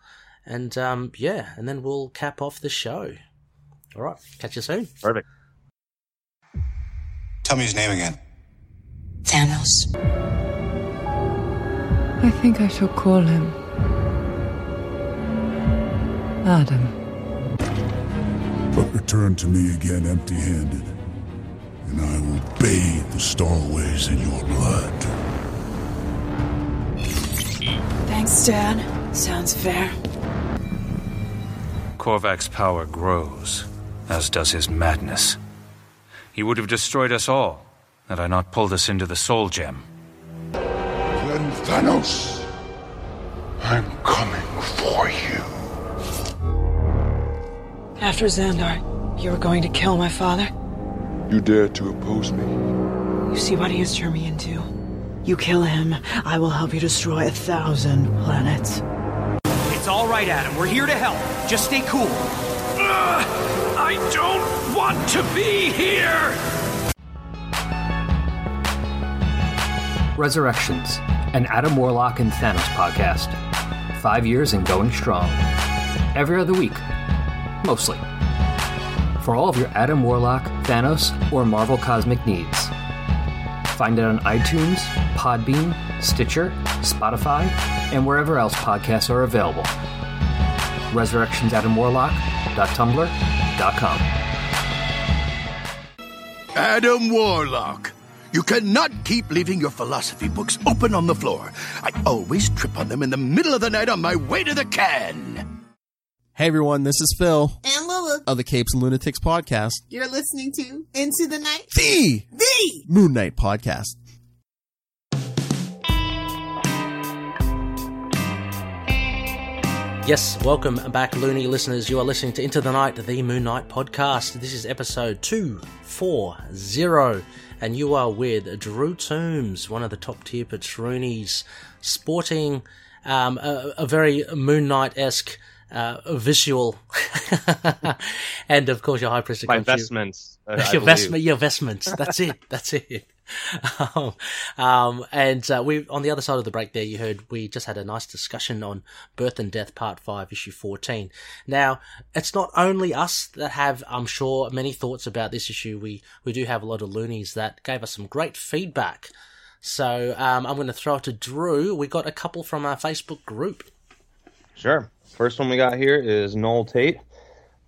and um, yeah, and then we'll cap off the show. All right, catch you soon. Perfect. Tell me his name again. Thanos. I think I shall call him Adam. But return to me again empty handed, and I will bathe the Starways in your blood. Thanks, Dad. Sounds fair. Korvac's power grows, as does his madness. He would have destroyed us all had I not pulled us into the Soul Gem. Then Thanos, I'm coming for you. After Xandar, you were going to kill my father? You dare to oppose me? You see what he has turned me into. You kill him, I will help you destroy a thousand planets. It's all right, Adam. We're here to help. Just stay cool. Ugh, I don't want to be here! Resurrections, an Adam Warlock and Thanos podcast. Five years and going strong. Every other week. Mostly. For all of your Adam Warlock, Thanos, or Marvel Cosmic needs. Find it on iTunes, Podbean, Stitcher, Spotify, and wherever else podcasts are available. Resurrections Adam ResurrectionsAdamWarlock.tumblr.com. Adam Warlock. You cannot keep leaving your philosophy books open on the floor. I always trip on them in the middle of the night on my way to the can. Hey everyone, this is Phil. And Lula. Of the Capes and Lunatics podcast. You're listening to Into the Night. The! The! Moon Knight podcast. Yes, welcome back, Looney listeners. You are listening to Into the Night, the Moon Knight podcast. This is episode 240, and you are with Drew Toombs, one of the top tier patroonies, sporting um, a, a, very Moon Knight esque uh, visual, [laughs] and of course your high priest. My vestments. your vestment, your vestments. That's it. That's it. [laughs] Um, um, and uh, we on the other side of the break there, you heard we just had a nice discussion on Birth and Death Part Five, Issue Fourteen. Now, it's not only us that have, I'm sure, many thoughts about this issue. We we do have a lot of loonies that gave us some great feedback. So um, I'm going to throw it to Drew. We got a couple from our Facebook group. Sure. First one we got here is Noel Tate.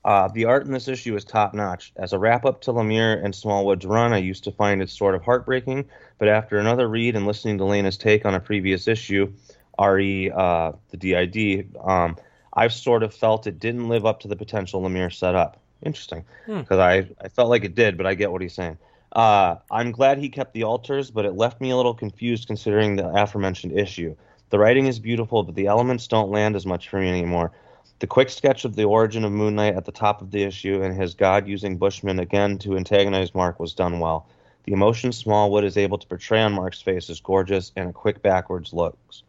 Uh, the art in this issue is top notch. As a wrap up to Lemire and Smallwood's run, I used to find it sort of heartbreaking, but after another read and listening to Lena's take on a previous issue, RE, uh, the DID, um, I've sort of felt it didn't live up to the potential Lemire set up. Interesting, because hmm. I, I felt like it did, but I get what he's saying. Uh, I'm glad he kept the alters, but it left me a little confused considering the aforementioned issue. The writing is beautiful, but the elements don't land as much for me anymore. The quick sketch of the origin of Moon Knight at the top of the issue and his God using Bushman again to antagonize Mark was done well. The emotion Smallwood is able to portray on Mark's face is gorgeous and a quick backwards looks.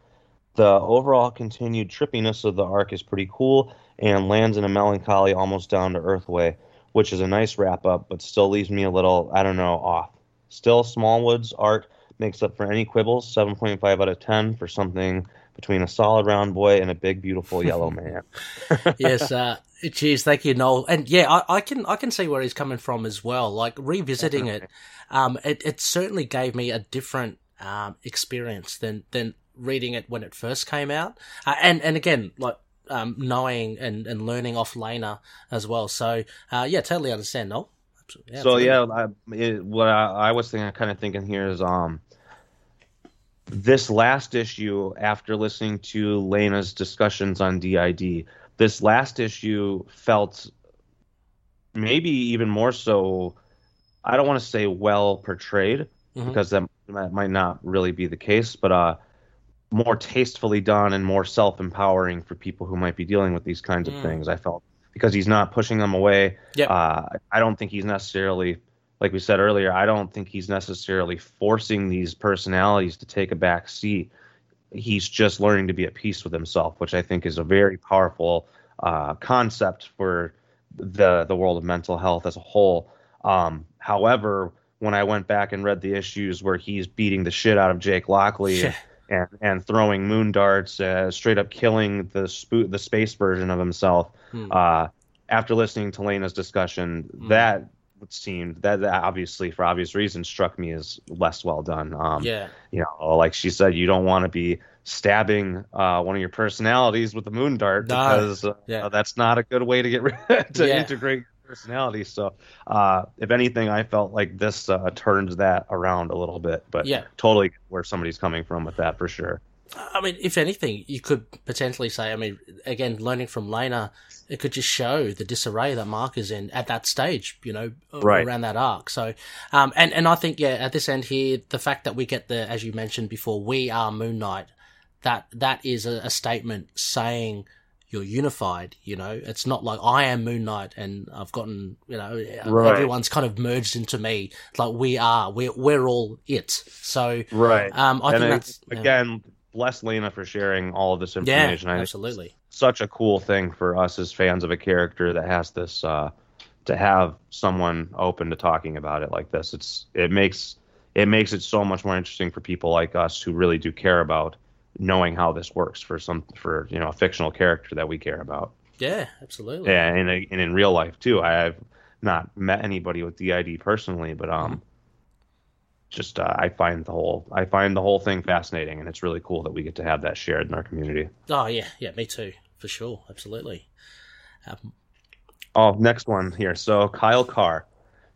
The overall continued trippiness of the arc is pretty cool and lands in a melancholy, almost down to earth way, which is a nice wrap up, but still leaves me a little, I don't know, off. Still, Smallwood's art makes up for any quibbles, 7.5 out of 10 for something between a solid round boy and a big beautiful yellow [laughs] man. yes, uh, [laughs] cheers, thank you, Noel. And yeah, I, I, can I can see where he's coming from as well. Like revisiting it, um, it, it certainly gave me a different um, experience than than reading it when it first came out. Uh, and and again, like um, knowing and, and learning off Lena as well. So uh, yeah, totally understand, Noel. Yeah, so yeah, I, it, what I, I was thinking, kind of thinking here is, um, this last issue, after listening to Lena's discussions on DID, this last issue felt maybe even more so. I don't want to say well portrayed mm-hmm. because that, that might not really be the case, but uh, more tastefully done and more self empowering for people who might be dealing with these kinds mm. of things. I felt because he's not pushing them away. Yep. Uh, I don't think he's necessarily like we said earlier, I don't think he's necessarily forcing these personalities to take a back seat. He's just learning to be at peace with himself, which I think is a very powerful uh, concept for the the world of mental health as a whole. Um, however, when I went back and read the issues where he's beating the shit out of Jake Lockley and, and, and throwing moon darts, uh, straight up killing the sp- the space version of himself, hmm. uh, after listening to Lena's discussion, hmm. that seemed that, that obviously for obvious reasons struck me as less well done. Um, Yeah. you know, like she said, you don't want to be stabbing uh, one of your personalities with the moon dart No. because uh, Yeah. that's not a good way to get [laughs] rid to Yeah. integrate your personality. So, uh, if anything, I felt like this uh, turns that around a little bit. But Yeah. totally where somebody's coming from with that for sure. I mean, if anything, you could potentially say, I mean, again, learning from Lena, it could just show the disarray that Mark is in at that stage, you know, Right. around that arc. So, um, and, and I think, yeah, at this end here, the fact that we get the, as you mentioned before, we are Moon Knight, that, that is a, a statement saying you're unified, you know, it's not like I am Moon Knight and I've gotten, you know, Right. everyone's kind of merged into me. It's like we are, we're, we're all it. So, Right. um, I and think that's, yeah. Bless Lena for sharing all of this information. Think absolutely. such a cool thing for us as fans of a character that has this uh, to have someone open to talking about it like this. It's it makes it makes it so much more interesting for people like us who really do care about knowing how this works for some for you know a fictional character that we care about. Yeah, absolutely. Yeah, and, and in real life too. I've not met anybody with DID personally, but um, just uh, I find the whole I find the whole thing fascinating, and it's really cool that we get to have that shared in our community. Oh yeah, yeah, me too, for sure, absolutely. Um, Oh, next one here. So Kyle Carr,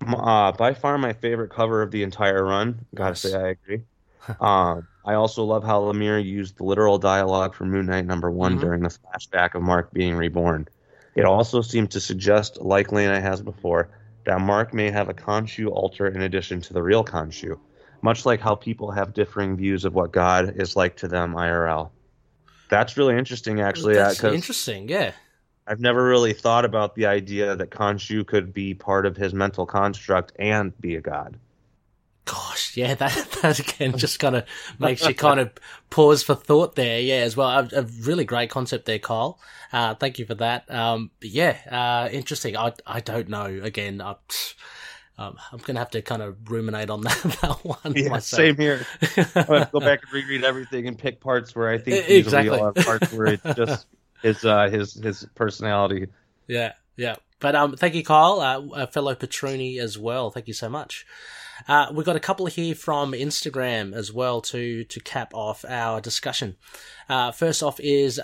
uh, by far my favorite cover of the entire run. Gotta say, I agree. [laughs] um, I also love how Lemire used the literal dialogue from Moon Knight number one Mhm. during the flashback of Mark being reborn. It also seemed to suggest, like Lena has before, that Mark may have a Khonshu alter in addition to the real Khonshu, much like how people have differing views of what God is like to them IRL. That's really interesting, actually. uh, interesting. Yeah, I've never really thought about the idea that Khonshu could be part of his mental construct and be a god. gosh, yeah, that [laughs] that again just kind of makes you kind of pause for thought there. Yeah, as well. A, a really great concept there, Kyle. Uh, thank you for that. Um, but yeah, uh, interesting. I I don't know. Again, I, um, I'm gonna have to kind of ruminate on [laughs] that, that one. Yeah, myself. same here. [laughs] I'm gonna go back and reread everything and pick parts where I think he's exactly. real, and parts where it [laughs] just his uh, his his personality. Yeah, yeah. But um, thank you, Kyle, uh, fellow Petruni as well. Thank you so much. Uh, we've got a couple here from Instagram as well to to cap off our discussion. Uh, first off is.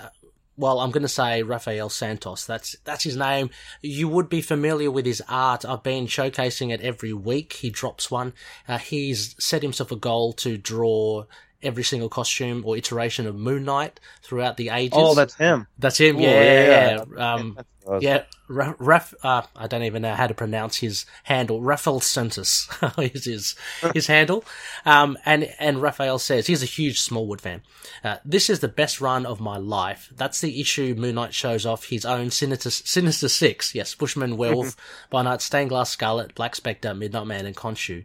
Well, I'm going to say Rafael Santos. That's that's his name. You would be familiar with his art. I've been showcasing it every week. He drops one. Uh, he's set himself a goal to draw every single costume or iteration of Moon Knight throughout the ages. Oh, that's him. That's him. Yeah, yeah, yeah. yeah. Um, Yeah, Ra- Raf. Uh, I don't even know how to pronounce his handle. Rafael Santos [laughs] is his his [laughs] handle. Um, and and Raphael says he's a huge Smallwood fan. Uh, this is the best run of my life. That's the issue. Moon Knight shows off his own Sinister Sinister Six. Yes, Bushman, Werewolf, [laughs] by Night, Stained Glass, Scarlet, Black Spectre, Midnight Man, and Khonshu.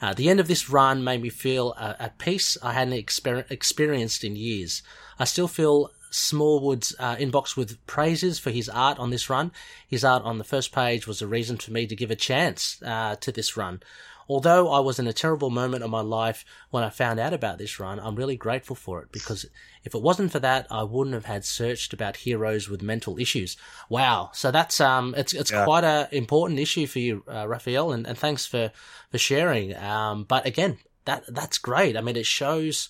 Uh, the end of this run made me feel uh, at peace I hadn't exper- experienced in years. I still feel Smallwood's uh, inbox with praises for his art on this run. His art on the first page was a reason for me to give a chance uh, to this run. Although I was in a terrible moment of my life when I found out about this run, I'm really grateful for it because if it wasn't for that, I wouldn't have had searched about heroes with mental issues. Wow! So that's um, it's it's Yeah. quite a important issue for you, uh, Raphael, and, and thanks for for sharing. Um, but again, that that's great. I mean, it shows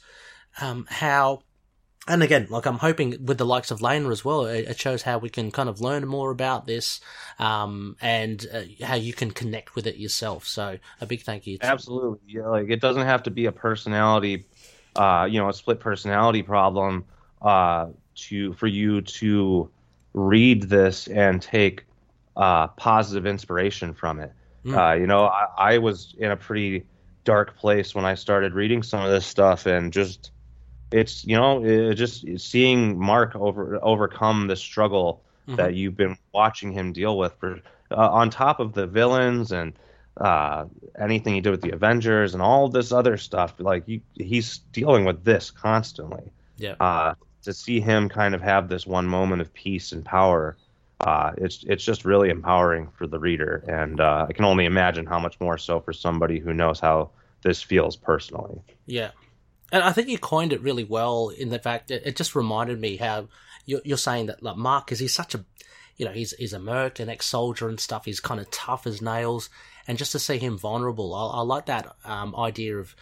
um how and again, like I'm hoping with the likes of Lena as well, it, it shows how we can kind of learn more about this, um, and uh, how you can connect with it yourself. So a big thank you. To, Absolutely. Yeah, like it doesn't have to be a personality, uh, you know, a split personality problem, uh, to for you to read this and take uh, positive inspiration from it. Mm. Uh, you know, I, I was in a pretty dark place when I started reading some of this stuff, and just it's you know, it just seeing Mark over overcome the struggle Mhm. that you've been watching him deal with for uh, on top of the villains and uh, anything he did with the Avengers and all this other stuff. Like you, he's dealing with this constantly. Yeah. Uh, to see him kind of have this one moment of peace and power, uh, it's it's just really empowering for the reader, and uh, I can only imagine how much more so for somebody who knows how this feels personally. Yeah. And I think you coined it really well in the fact that it just reminded me how you're, you're saying that like Mark, is he's such a, you know, he's he's a merc, an ex-soldier and stuff. He's kind of tough as nails, and just to see him vulnerable, I, I like that um, idea of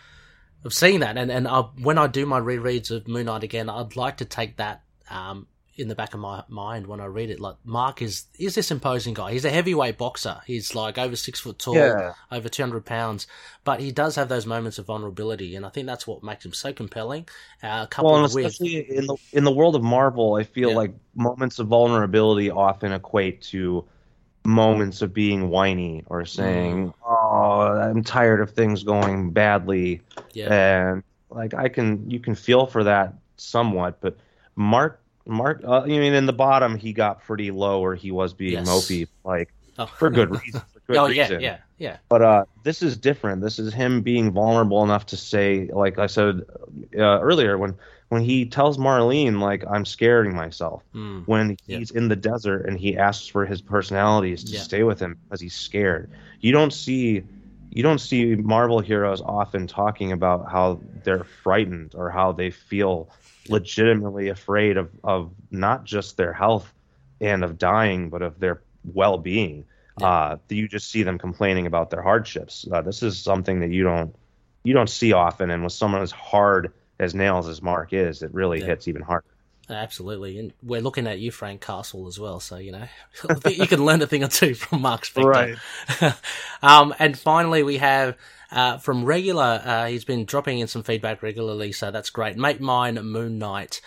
of seeing that. And and I, when I do my rereads of Moon Knight again, I'd like to take that um, in the back of my mind when I read it. Like Mark is is this imposing guy. He's a heavyweight boxer. He's like over six foot tall, Yeah. over two hundred pounds, but he does have those moments of vulnerability, and I think that's what makes him so compelling. Uh, Well, and with especially in the in the world of Marvel, I feel Yeah. like moments of vulnerability often equate to moments of being whiny or saying, Mm. "Oh, I'm tired of things going badly," Yeah. and like I can you can feel for that somewhat, but Mark Mark, uh, I mean, in the bottom he got pretty low where he was being Yes. mopey, like Oh. for good reason. For [laughs] good oh yeah, reason. yeah, yeah. But uh, this is different. This is him being vulnerable enough to say, like I said uh, earlier, when when he tells Marlene, like I'm scaring myself. Mm. When Yeah. he's in the desert and he asks for his personalities to Yeah. stay with him because he's scared. You don't see. You don't see Marvel heroes often talking about how they're frightened or how they feel legitimately afraid of, of not just their health and of dying, but of their well being. Uh, you just see them complaining about their hardships. Uh, this is something that you don't you don't see often, and with someone as hard as nails as Mark is, it really Yeah. hits even harder. Absolutely, and we're looking at you, Frank Castle, as well. So you know, [laughs] you can learn a thing or two from Mark Spector. [laughs] um, and finally, we have uh, from regular. Uh, he's been dropping in some feedback regularly, so that's great. Make mine Moon Knight.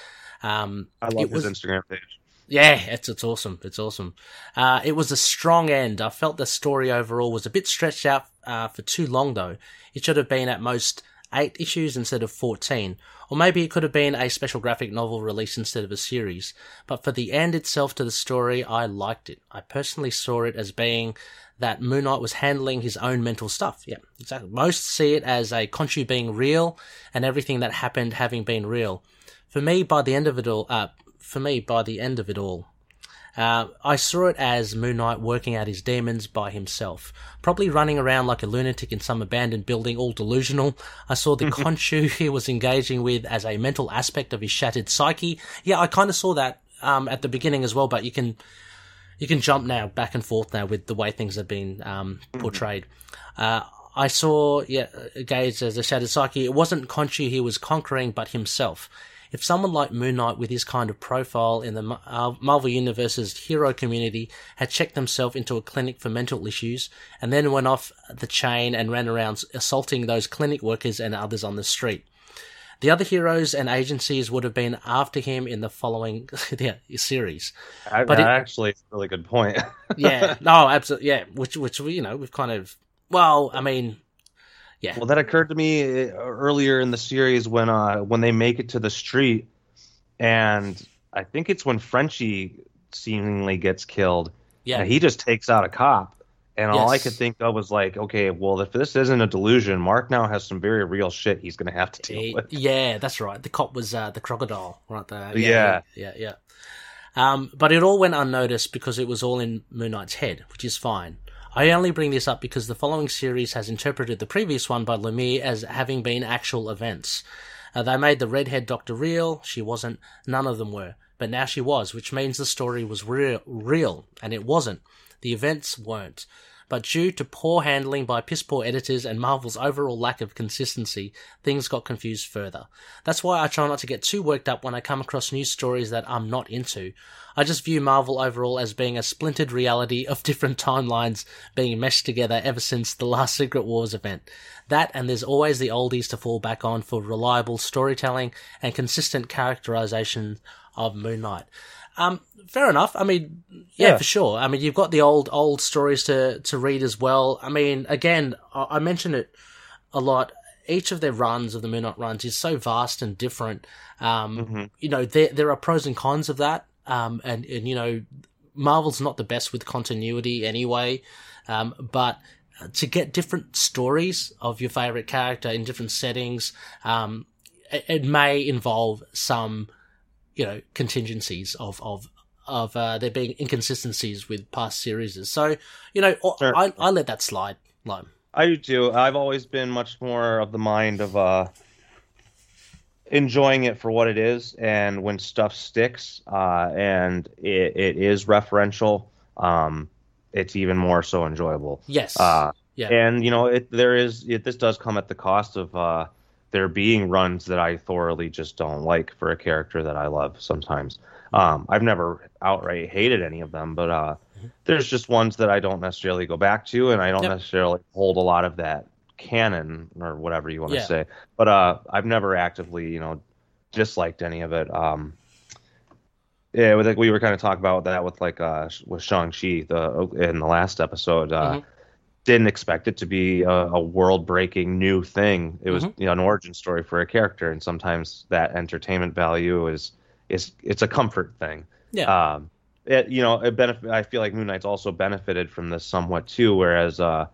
Um, I love his was- Instagram page. yeah, it's it's awesome. It's awesome. Uh, it was a strong end. I felt the story overall was a bit stretched out uh, for too long, though. It should have been at most eight issues instead of fourteen, or maybe it could have been a special graphic novel release instead of a series. But for the end itself to the story, I liked it. I personally saw it as being that Moon Knight was handling his own mental stuff. Yeah, exactly. Most see it as a Khonshu being real and everything that happened having been real. For me, by the end of it all, uh, for me, by the end of it all, uh, I saw it as Moon Knight working out his demons by himself, probably running around like a lunatic in some abandoned building, all delusional. I saw the [laughs] Khonshu he was engaging with as a mental aspect of his shattered psyche. Yeah, I kind of saw that um, at the beginning as well, but you can you can jump now back and forth now with the way things have been um, portrayed. Uh, I saw yeah Gaze as a shattered psyche. It wasn't Khonshu he was conquering, but himself. If someone like Moon Knight with his kind of profile in the uh, Marvel Universe's hero community had checked themselves into a clinic for mental issues and then went off the chain and ran around assaulting those clinic workers and others on the street. The other heroes and agencies would have been after him in the following [laughs] yeah, series. I, But it- actually, it's a really good point. [laughs] yeah, no, absolutely, yeah. Which, which we, you know, we've kind of, well, I mean, yeah, Well, that occurred to me uh, earlier in the series when uh when they make it to the street, and I think it's when Frenchie seemingly gets killed. Yeah. and he just takes out a cop, and all I could think of was like, okay, well, if this isn't a delusion, Mark now has some very real shit he's gonna have to deal with. yeah, that's right. The cop was uh, the crocodile, right there. Yeah. yeah, yeah. Um, but it all went unnoticed because it was all in Moon Knight's head, which is fine. I only bring this up because the following series has interpreted the previous one by Lemire as having been actual events. Uh, they made the redhead doctor real. She wasn't. None of them were. But now she was, which means the story was real, real, and it wasn't. The events weren't. But due to poor handling by piss poor editors and Marvel's overall lack of consistency, things got confused further. That's why I try not to get too worked up when I come across news stories that I'm not into. I just view Marvel overall as being a splintered reality of different timelines being meshed together ever since the last Secret Wars event. That and there's always the oldies to fall back on for reliable storytelling and consistent characterization of Moon Knight. Um, fair enough. I mean, yeah, Yeah. for sure. I mean, you've got the old old stories to to read as well. I mean, again, I, I mentioned it a lot. Each of their runs of the Moon Knight runs is so vast and different. Um, You know, there there are pros and cons of that. Um, and and you know, Marvel's not the best with continuity anyway. Um, but to get different stories of your favorite character in different settings, um, it, it may involve some, you know, contingencies of of of uh, there being inconsistencies with past series. So, you know, I, I let that slide. Like, I do too. I've always been much more of the mind of uh, enjoying it for what it is, and when stuff sticks uh, and it, it is referential, um, it's even more so enjoyable. Yes. Uh, Yeah. And you know, it there is it, this does come at the cost of uh, there being runs that I thoroughly just don't like for a character that I love. Sometimes um, I've never outright hated any of them, but uh, there's just ones that I don't necessarily go back to, and I don't Yep. necessarily hold a lot of that canon or whatever you want to Yeah. say. But uh, I've never actively, you know, disliked any of it. Um, yeah, like we were kind of talking about that with like uh with Shang Chi the in the last episode. Uh, Mhm. Didn't expect it to be a, a world breaking new thing. It was Mhm. you know, an origin story for a character, and sometimes that entertainment value is is it's a comfort thing. Yeah. Um, it you know it benefit. I feel like Moon Knight's also benefited from this somewhat too, whereas uh,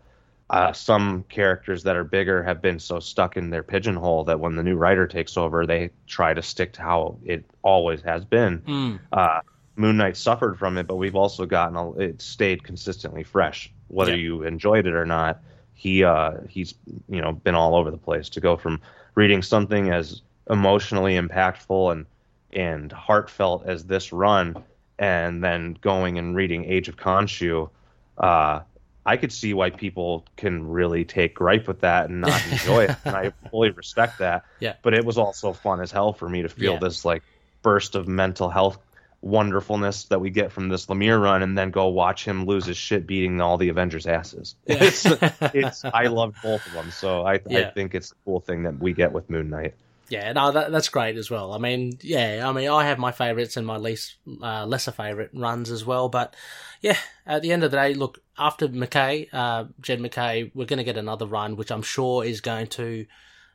uh, some characters that are bigger have been so stuck in their pigeonhole that when the new writer takes over, they try to stick to how it always has been. Mm. Uh, Moon Knight suffered from it, but we've also gotten a, it stayed consistently fresh, whether Yeah. you enjoyed it or not. He uh, he's you know been all over the place to go from reading something as emotionally impactful and and heartfelt as this run, and then going and reading Age of Khonshu. Uh, I could see why people can really take gripe with that and not [laughs] enjoy it, and I fully respect that. Yeah. But it was also fun as hell for me to feel Yeah. this like burst of mental health wonderfulness that we get from this Lemire run, and then go watch him lose his shit beating all the Avengers' asses. [laughs] It's, it's I love both of them, so I, I think it's a cool thing that we get with Moon Knight. Yeah, no, that, that's great as well. I mean, yeah, I mean, I have my favourites and my least uh, lesser favourite runs as well. But yeah, at the end of the day, look, after McKay, uh, Jed McKay, we're going to get another run, which I'm sure is going to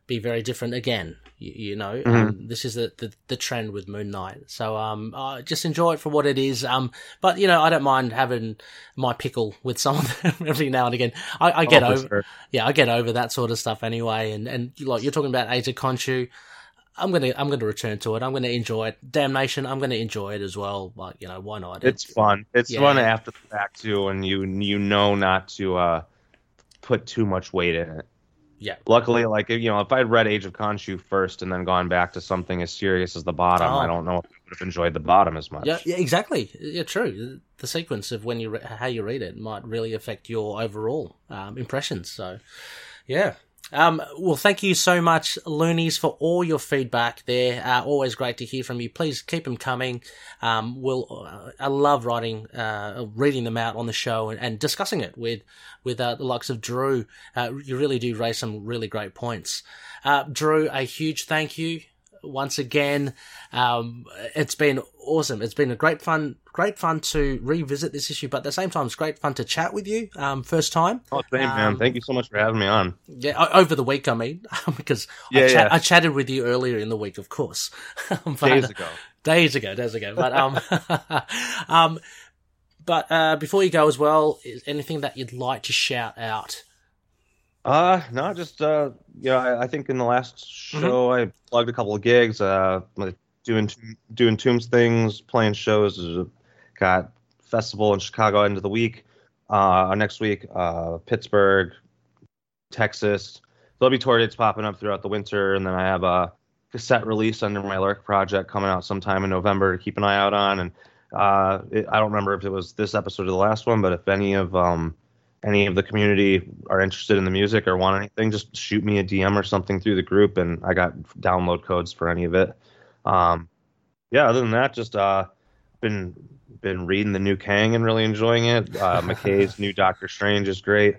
be very different again. You, you know, um, this is the, the the trend with Moon Knight. So um, uh, just enjoy it for what it is. Um, but you know, I don't mind having my pickle with some of them [laughs] every now and again. I, I get Oh, over, sure. yeah, I get over that sort of stuff anyway. And and like you're talking about Age of Khonshu, I'm gonna I'm gonna return to it. I'm gonna enjoy it. Damnation, I'm gonna enjoy it as well. Like you know, why not? It's fun. It's Yeah. fun after the fact too, and you you know not to uh, put too much weight in it. Yeah. Luckily, like you know, if I'd read Age of Khonshu first and then gone back to something as serious as the bottom, Oh. I don't know if I would have enjoyed the bottom as much. Yeah, yeah, exactly. Yeah, true. The sequence of when you re- how you read it might really affect your overall um, impressions. So, yeah. Um, well, thank you so much, Loonies, for all your feedback there. Uh, always great to hear from you. Please keep them coming. Um, we'll, uh, I love writing, uh, reading them out on the show and, and discussing it with, with, uh, the likes of Drew. Uh, you really do raise some really great points. Uh, Drew, a huge thank you once again. Um, it's been awesome. It's been a great fun, great fun to revisit this issue, but at the same time, it's great fun to chat with you. Um, first time. Oh, same, man. Um, Thank you so much for having me on. Yeah, over the week, I mean, [laughs] because I, Yeah, yeah. I chatted with you earlier in the week, of course. [laughs] But, Days ago. Days ago, days ago. But um, [laughs] um, but uh, before you go as well, is anything that you'd like to shout out? Uh, no, just uh, you know, I, I think in the last Mm-hmm. show I plugged a couple of gigs. Uh, like doing doing Tombs things, playing shows. Uh, Got festival in Chicago end of the week. Uh, next week, uh, Pittsburgh, Texas. There'll be tour dates popping up throughout the winter, and then I have a cassette release under my Lurk project coming out sometime in November to keep an eye out on. And uh, it, I don't remember if it was this episode or the last one, but if any of um, any of the community are interested in the music or want anything, just shoot me a DM or something through the group, and I got download codes for any of it. Um, yeah, other than that, just uh, been been reading the new Kang and really enjoying it. Uh, [laughs] McKay's new Doctor Strange is great.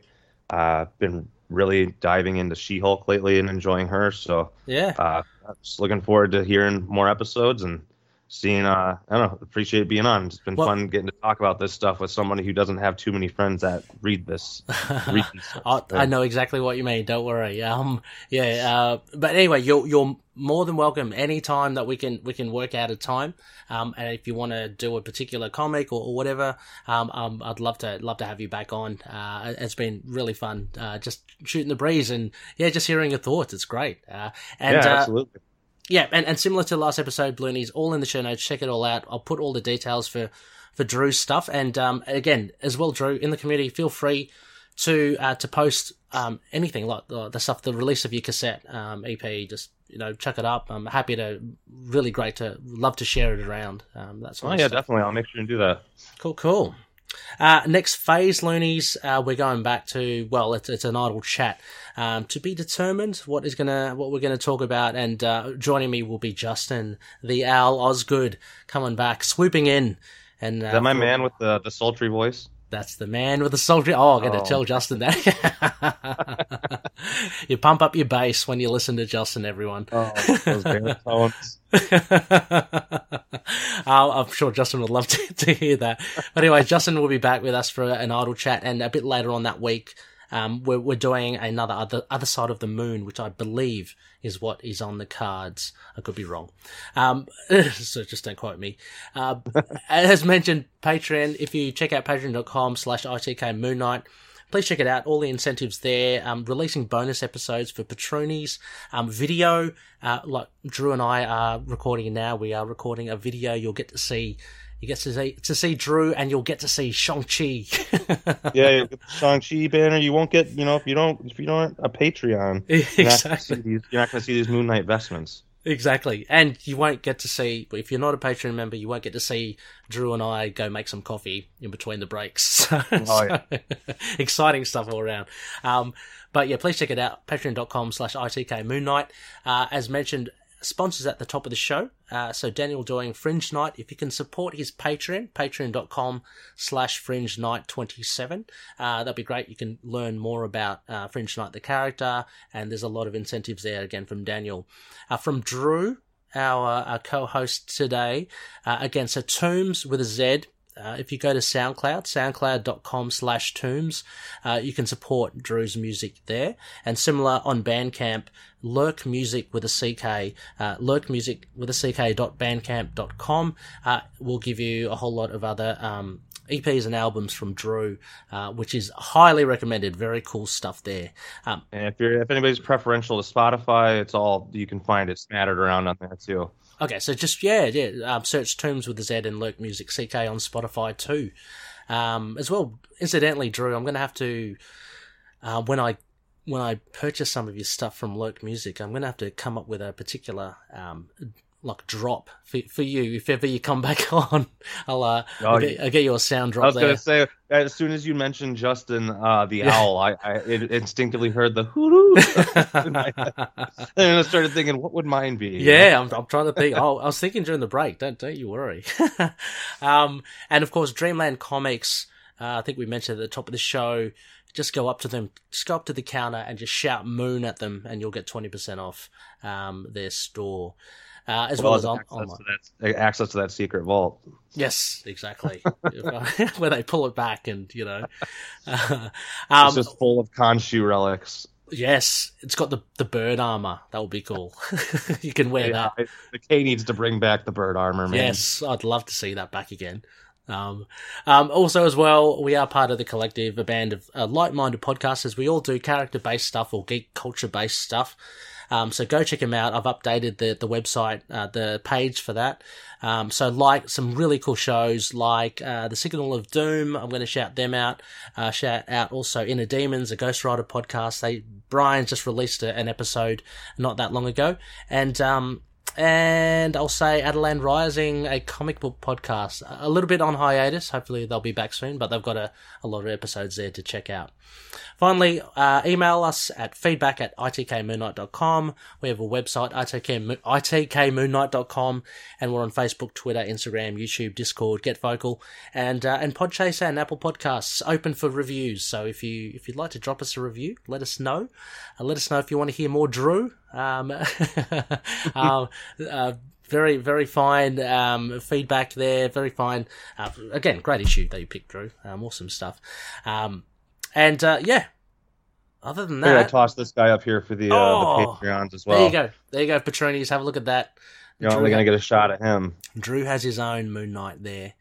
Uh, been really diving into She-Hulk lately and enjoying her. So Yeah. uh, I'm just looking forward to hearing more episodes and seeing. Uh, I don't know. Appreciate being on. It's been Well- fun getting to talk about this stuff with somebody who doesn't have too many friends that read this. [laughs] read these I, know exactly what you mean. Don't worry. Um, yeah. Uh, but anyway, you're you're more than welcome anytime that we can we can work out a time. Um, and if you want to do a particular comic or, or whatever, um, um, I'd love to love to have you back on. Uh, it's been really fun. Uh, just shooting the breeze and yeah, just hearing your thoughts. It's great. Uh, and yeah, uh, absolutely. Yeah, and, and similar to last episode, Loonies, all in the show notes. Check it all out. I'll put all the details for for Drew's stuff, and um, again, as well, Drew in the community, feel free to uh, to post um, anything like the, the stuff, the release of your cassette um, EP. Just you know, chuck it up. I'm happy to. Really great to love to share it around. Um, that's Oh yeah, definitely. I'll make sure to do that. Cool, cool. Uh, next phase, loonies, uh, we're going back to well, it's it's an idle chat um, to be determined. What is gonna what we're gonna talk about, and uh, joining me will be Justin, the owl Osgood, coming back, swooping in, and uh, Is that my man with the the sultry voice? That's the man with the sultry. Oh, I'm going to Oh. tell Justin that. [laughs] you pump up your bass when you listen to Justin, everyone. Oh. [laughs] Uh, I'm sure Justin would love to, to hear that. But anyway, Justin will be back with us for an idle chat, and a bit later on that week, um, we're, we're doing another other other side of the moon, which I believe is what is on the cards. I could be wrong, um, [laughs] so just don't quote me. Uh, [laughs] as mentioned, Patreon. If you check out patreon.com/slash itk Moon Knight. Please check it out. All the incentives there. Um, releasing bonus episodes for patronies. Um, video, uh, like Drew and I are recording now. We are recording a video. You'll get to see, you get to see to see Drew, and you'll get to see Shang Chi. [laughs] yeah, the Shang-Chi banner. You won't get, you know, if you don't, if you don't a Patreon, [laughs] you're not gonna Exactly. you're not going to see these Moon Knight vestments. Exactly. And you won't get to see, if you're not a Patreon member, you won't get to see Drew and I go make some coffee in between the breaks. [laughs] So, Oh, yeah. so, [laughs] exciting stuff all around. Um, but yeah, please check it out. Patreon.com slash ITK Moon Knight. Uh, as mentioned, sponsors at the top of the show. Uh, so Daniel doing Fringe Night. If you can support his Patreon, patreon.com slash Fringe Night 27, uh, that'd be great. You can learn more about uh, Fringe Night, the character, and there's a lot of incentives there again from Daniel. Uh, from Drew, our, our co-host today, uh, again, so Tombs with a Z. Uh, if you go to SoundCloud, soundcloud.com slash tombs, uh, you can support Drew's music there. And similar on Bandcamp, Lurk Music with a CK, uh, Lurk Music with a CK dot bandcamp dot com, uh, will give you a whole lot of other, um, EPs and albums from Drew, uh, which is highly recommended. Very cool stuff there. Um, And if you're, if anybody's preferential to Spotify, it's all you can find it scattered around on there too. Okay, so just yeah, yeah. Um, search Tombs with the Z and Lurk Music CK on Spotify too, um, as well. Incidentally, Drew, I'm going to have to uh, when I when I purchase some of your stuff from Lurk Music, I'm going to have to come up with a particular um, like drop for, for you if ever you come [laughs] back on. I'll uh, Oh, I'll, get, I'll get you a sound drop. I was there. gonna say as soon as you mentioned Justin uh, the Yeah. owl, I, I instinctively heard the hooroo, in [laughs] and I started thinking, what would mine be? Yeah. I'm, I'm trying to think. Oh, I was thinking during the break. Don't don't you worry. [laughs] um, and of course, Dreamland Comics. Uh, I think we mentioned at the top of the show. Just go up to them, just go up to the counter and just shout "Moon" at them, and you'll get twenty percent off um, their store, uh, as well, as on, access, online. to that, access to that secret vault. Yes, exactly. [laughs] [laughs] Where they pull it back, and you know, [laughs] uh, it's um, just full of Khonshu relics. yes, it's got the the bird armor. That would be cool. you can wear that. I- the K needs to bring back the bird armor, man. Yes, I'd love to see that back again. Um, um, also, as well, we are part of the collective, a band of uh, like-minded podcasters. We all do character-based stuff or geek culture-based stuff. Um, so go check them out. I've updated the the website, uh, the page for that. Um, so like some really cool shows like uh, the Signal of Doom. I'm going to shout them out. Uh, shout out also Inner Demons, a Ghost Rider podcast. They Brian's just released a, an episode not that long ago, and um, and I'll say Adeland Rising, a comic book podcast, a little bit on hiatus. Hopefully they'll be back soon, but they've got a, a lot of episodes there to check out. Finally, uh, email us at feedback at itkmoonnight.com. We have a website, itk, itkmoonnight.com, and we're on Facebook, Twitter, Instagram, YouTube, Discord, Get Vocal, and uh, and Podchaser and Apple Podcasts open for reviews. So if you if you'd like to drop us a review, let us know. Uh, let us know if you want to hear more Drew. Um, [laughs] um, uh, very, very fine um, feedback there. Very fine. Uh, again, great issue that you picked, Drew. Um, awesome stuff. Um, and uh, yeah, other than that, I that, tossed this guy up here for the, uh, Oh, the Patreons as well. there you go. There you go, Patronies. Have a look at that. You're only going to get a shot at him. Drew has his own Moon Knight there.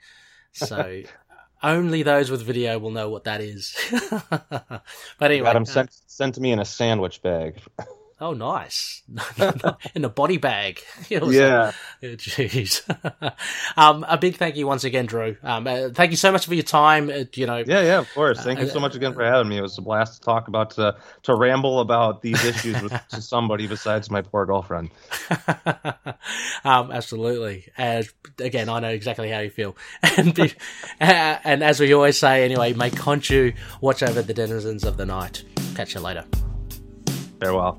So [laughs] only those with video will know what that is. [laughs] but anyway, Got him sent, sent to me in a sandwich bag. Oh, nice. [laughs] In a body bag. [laughs] yeah. Jeez. [laughs] um, a big thank you once again, Drew. Um, uh, thank you so much for your time. Uh, you know. Yeah, yeah, of course. Thank you so much again for having me. It was a blast to talk about to to ramble about these issues with to somebody besides my poor girlfriend. um, absolutely. And again, I know exactly how you feel. And be, uh, and as we always say, anyway, may Khonshu watch over the denizens of the night. Catch you later. Farewell.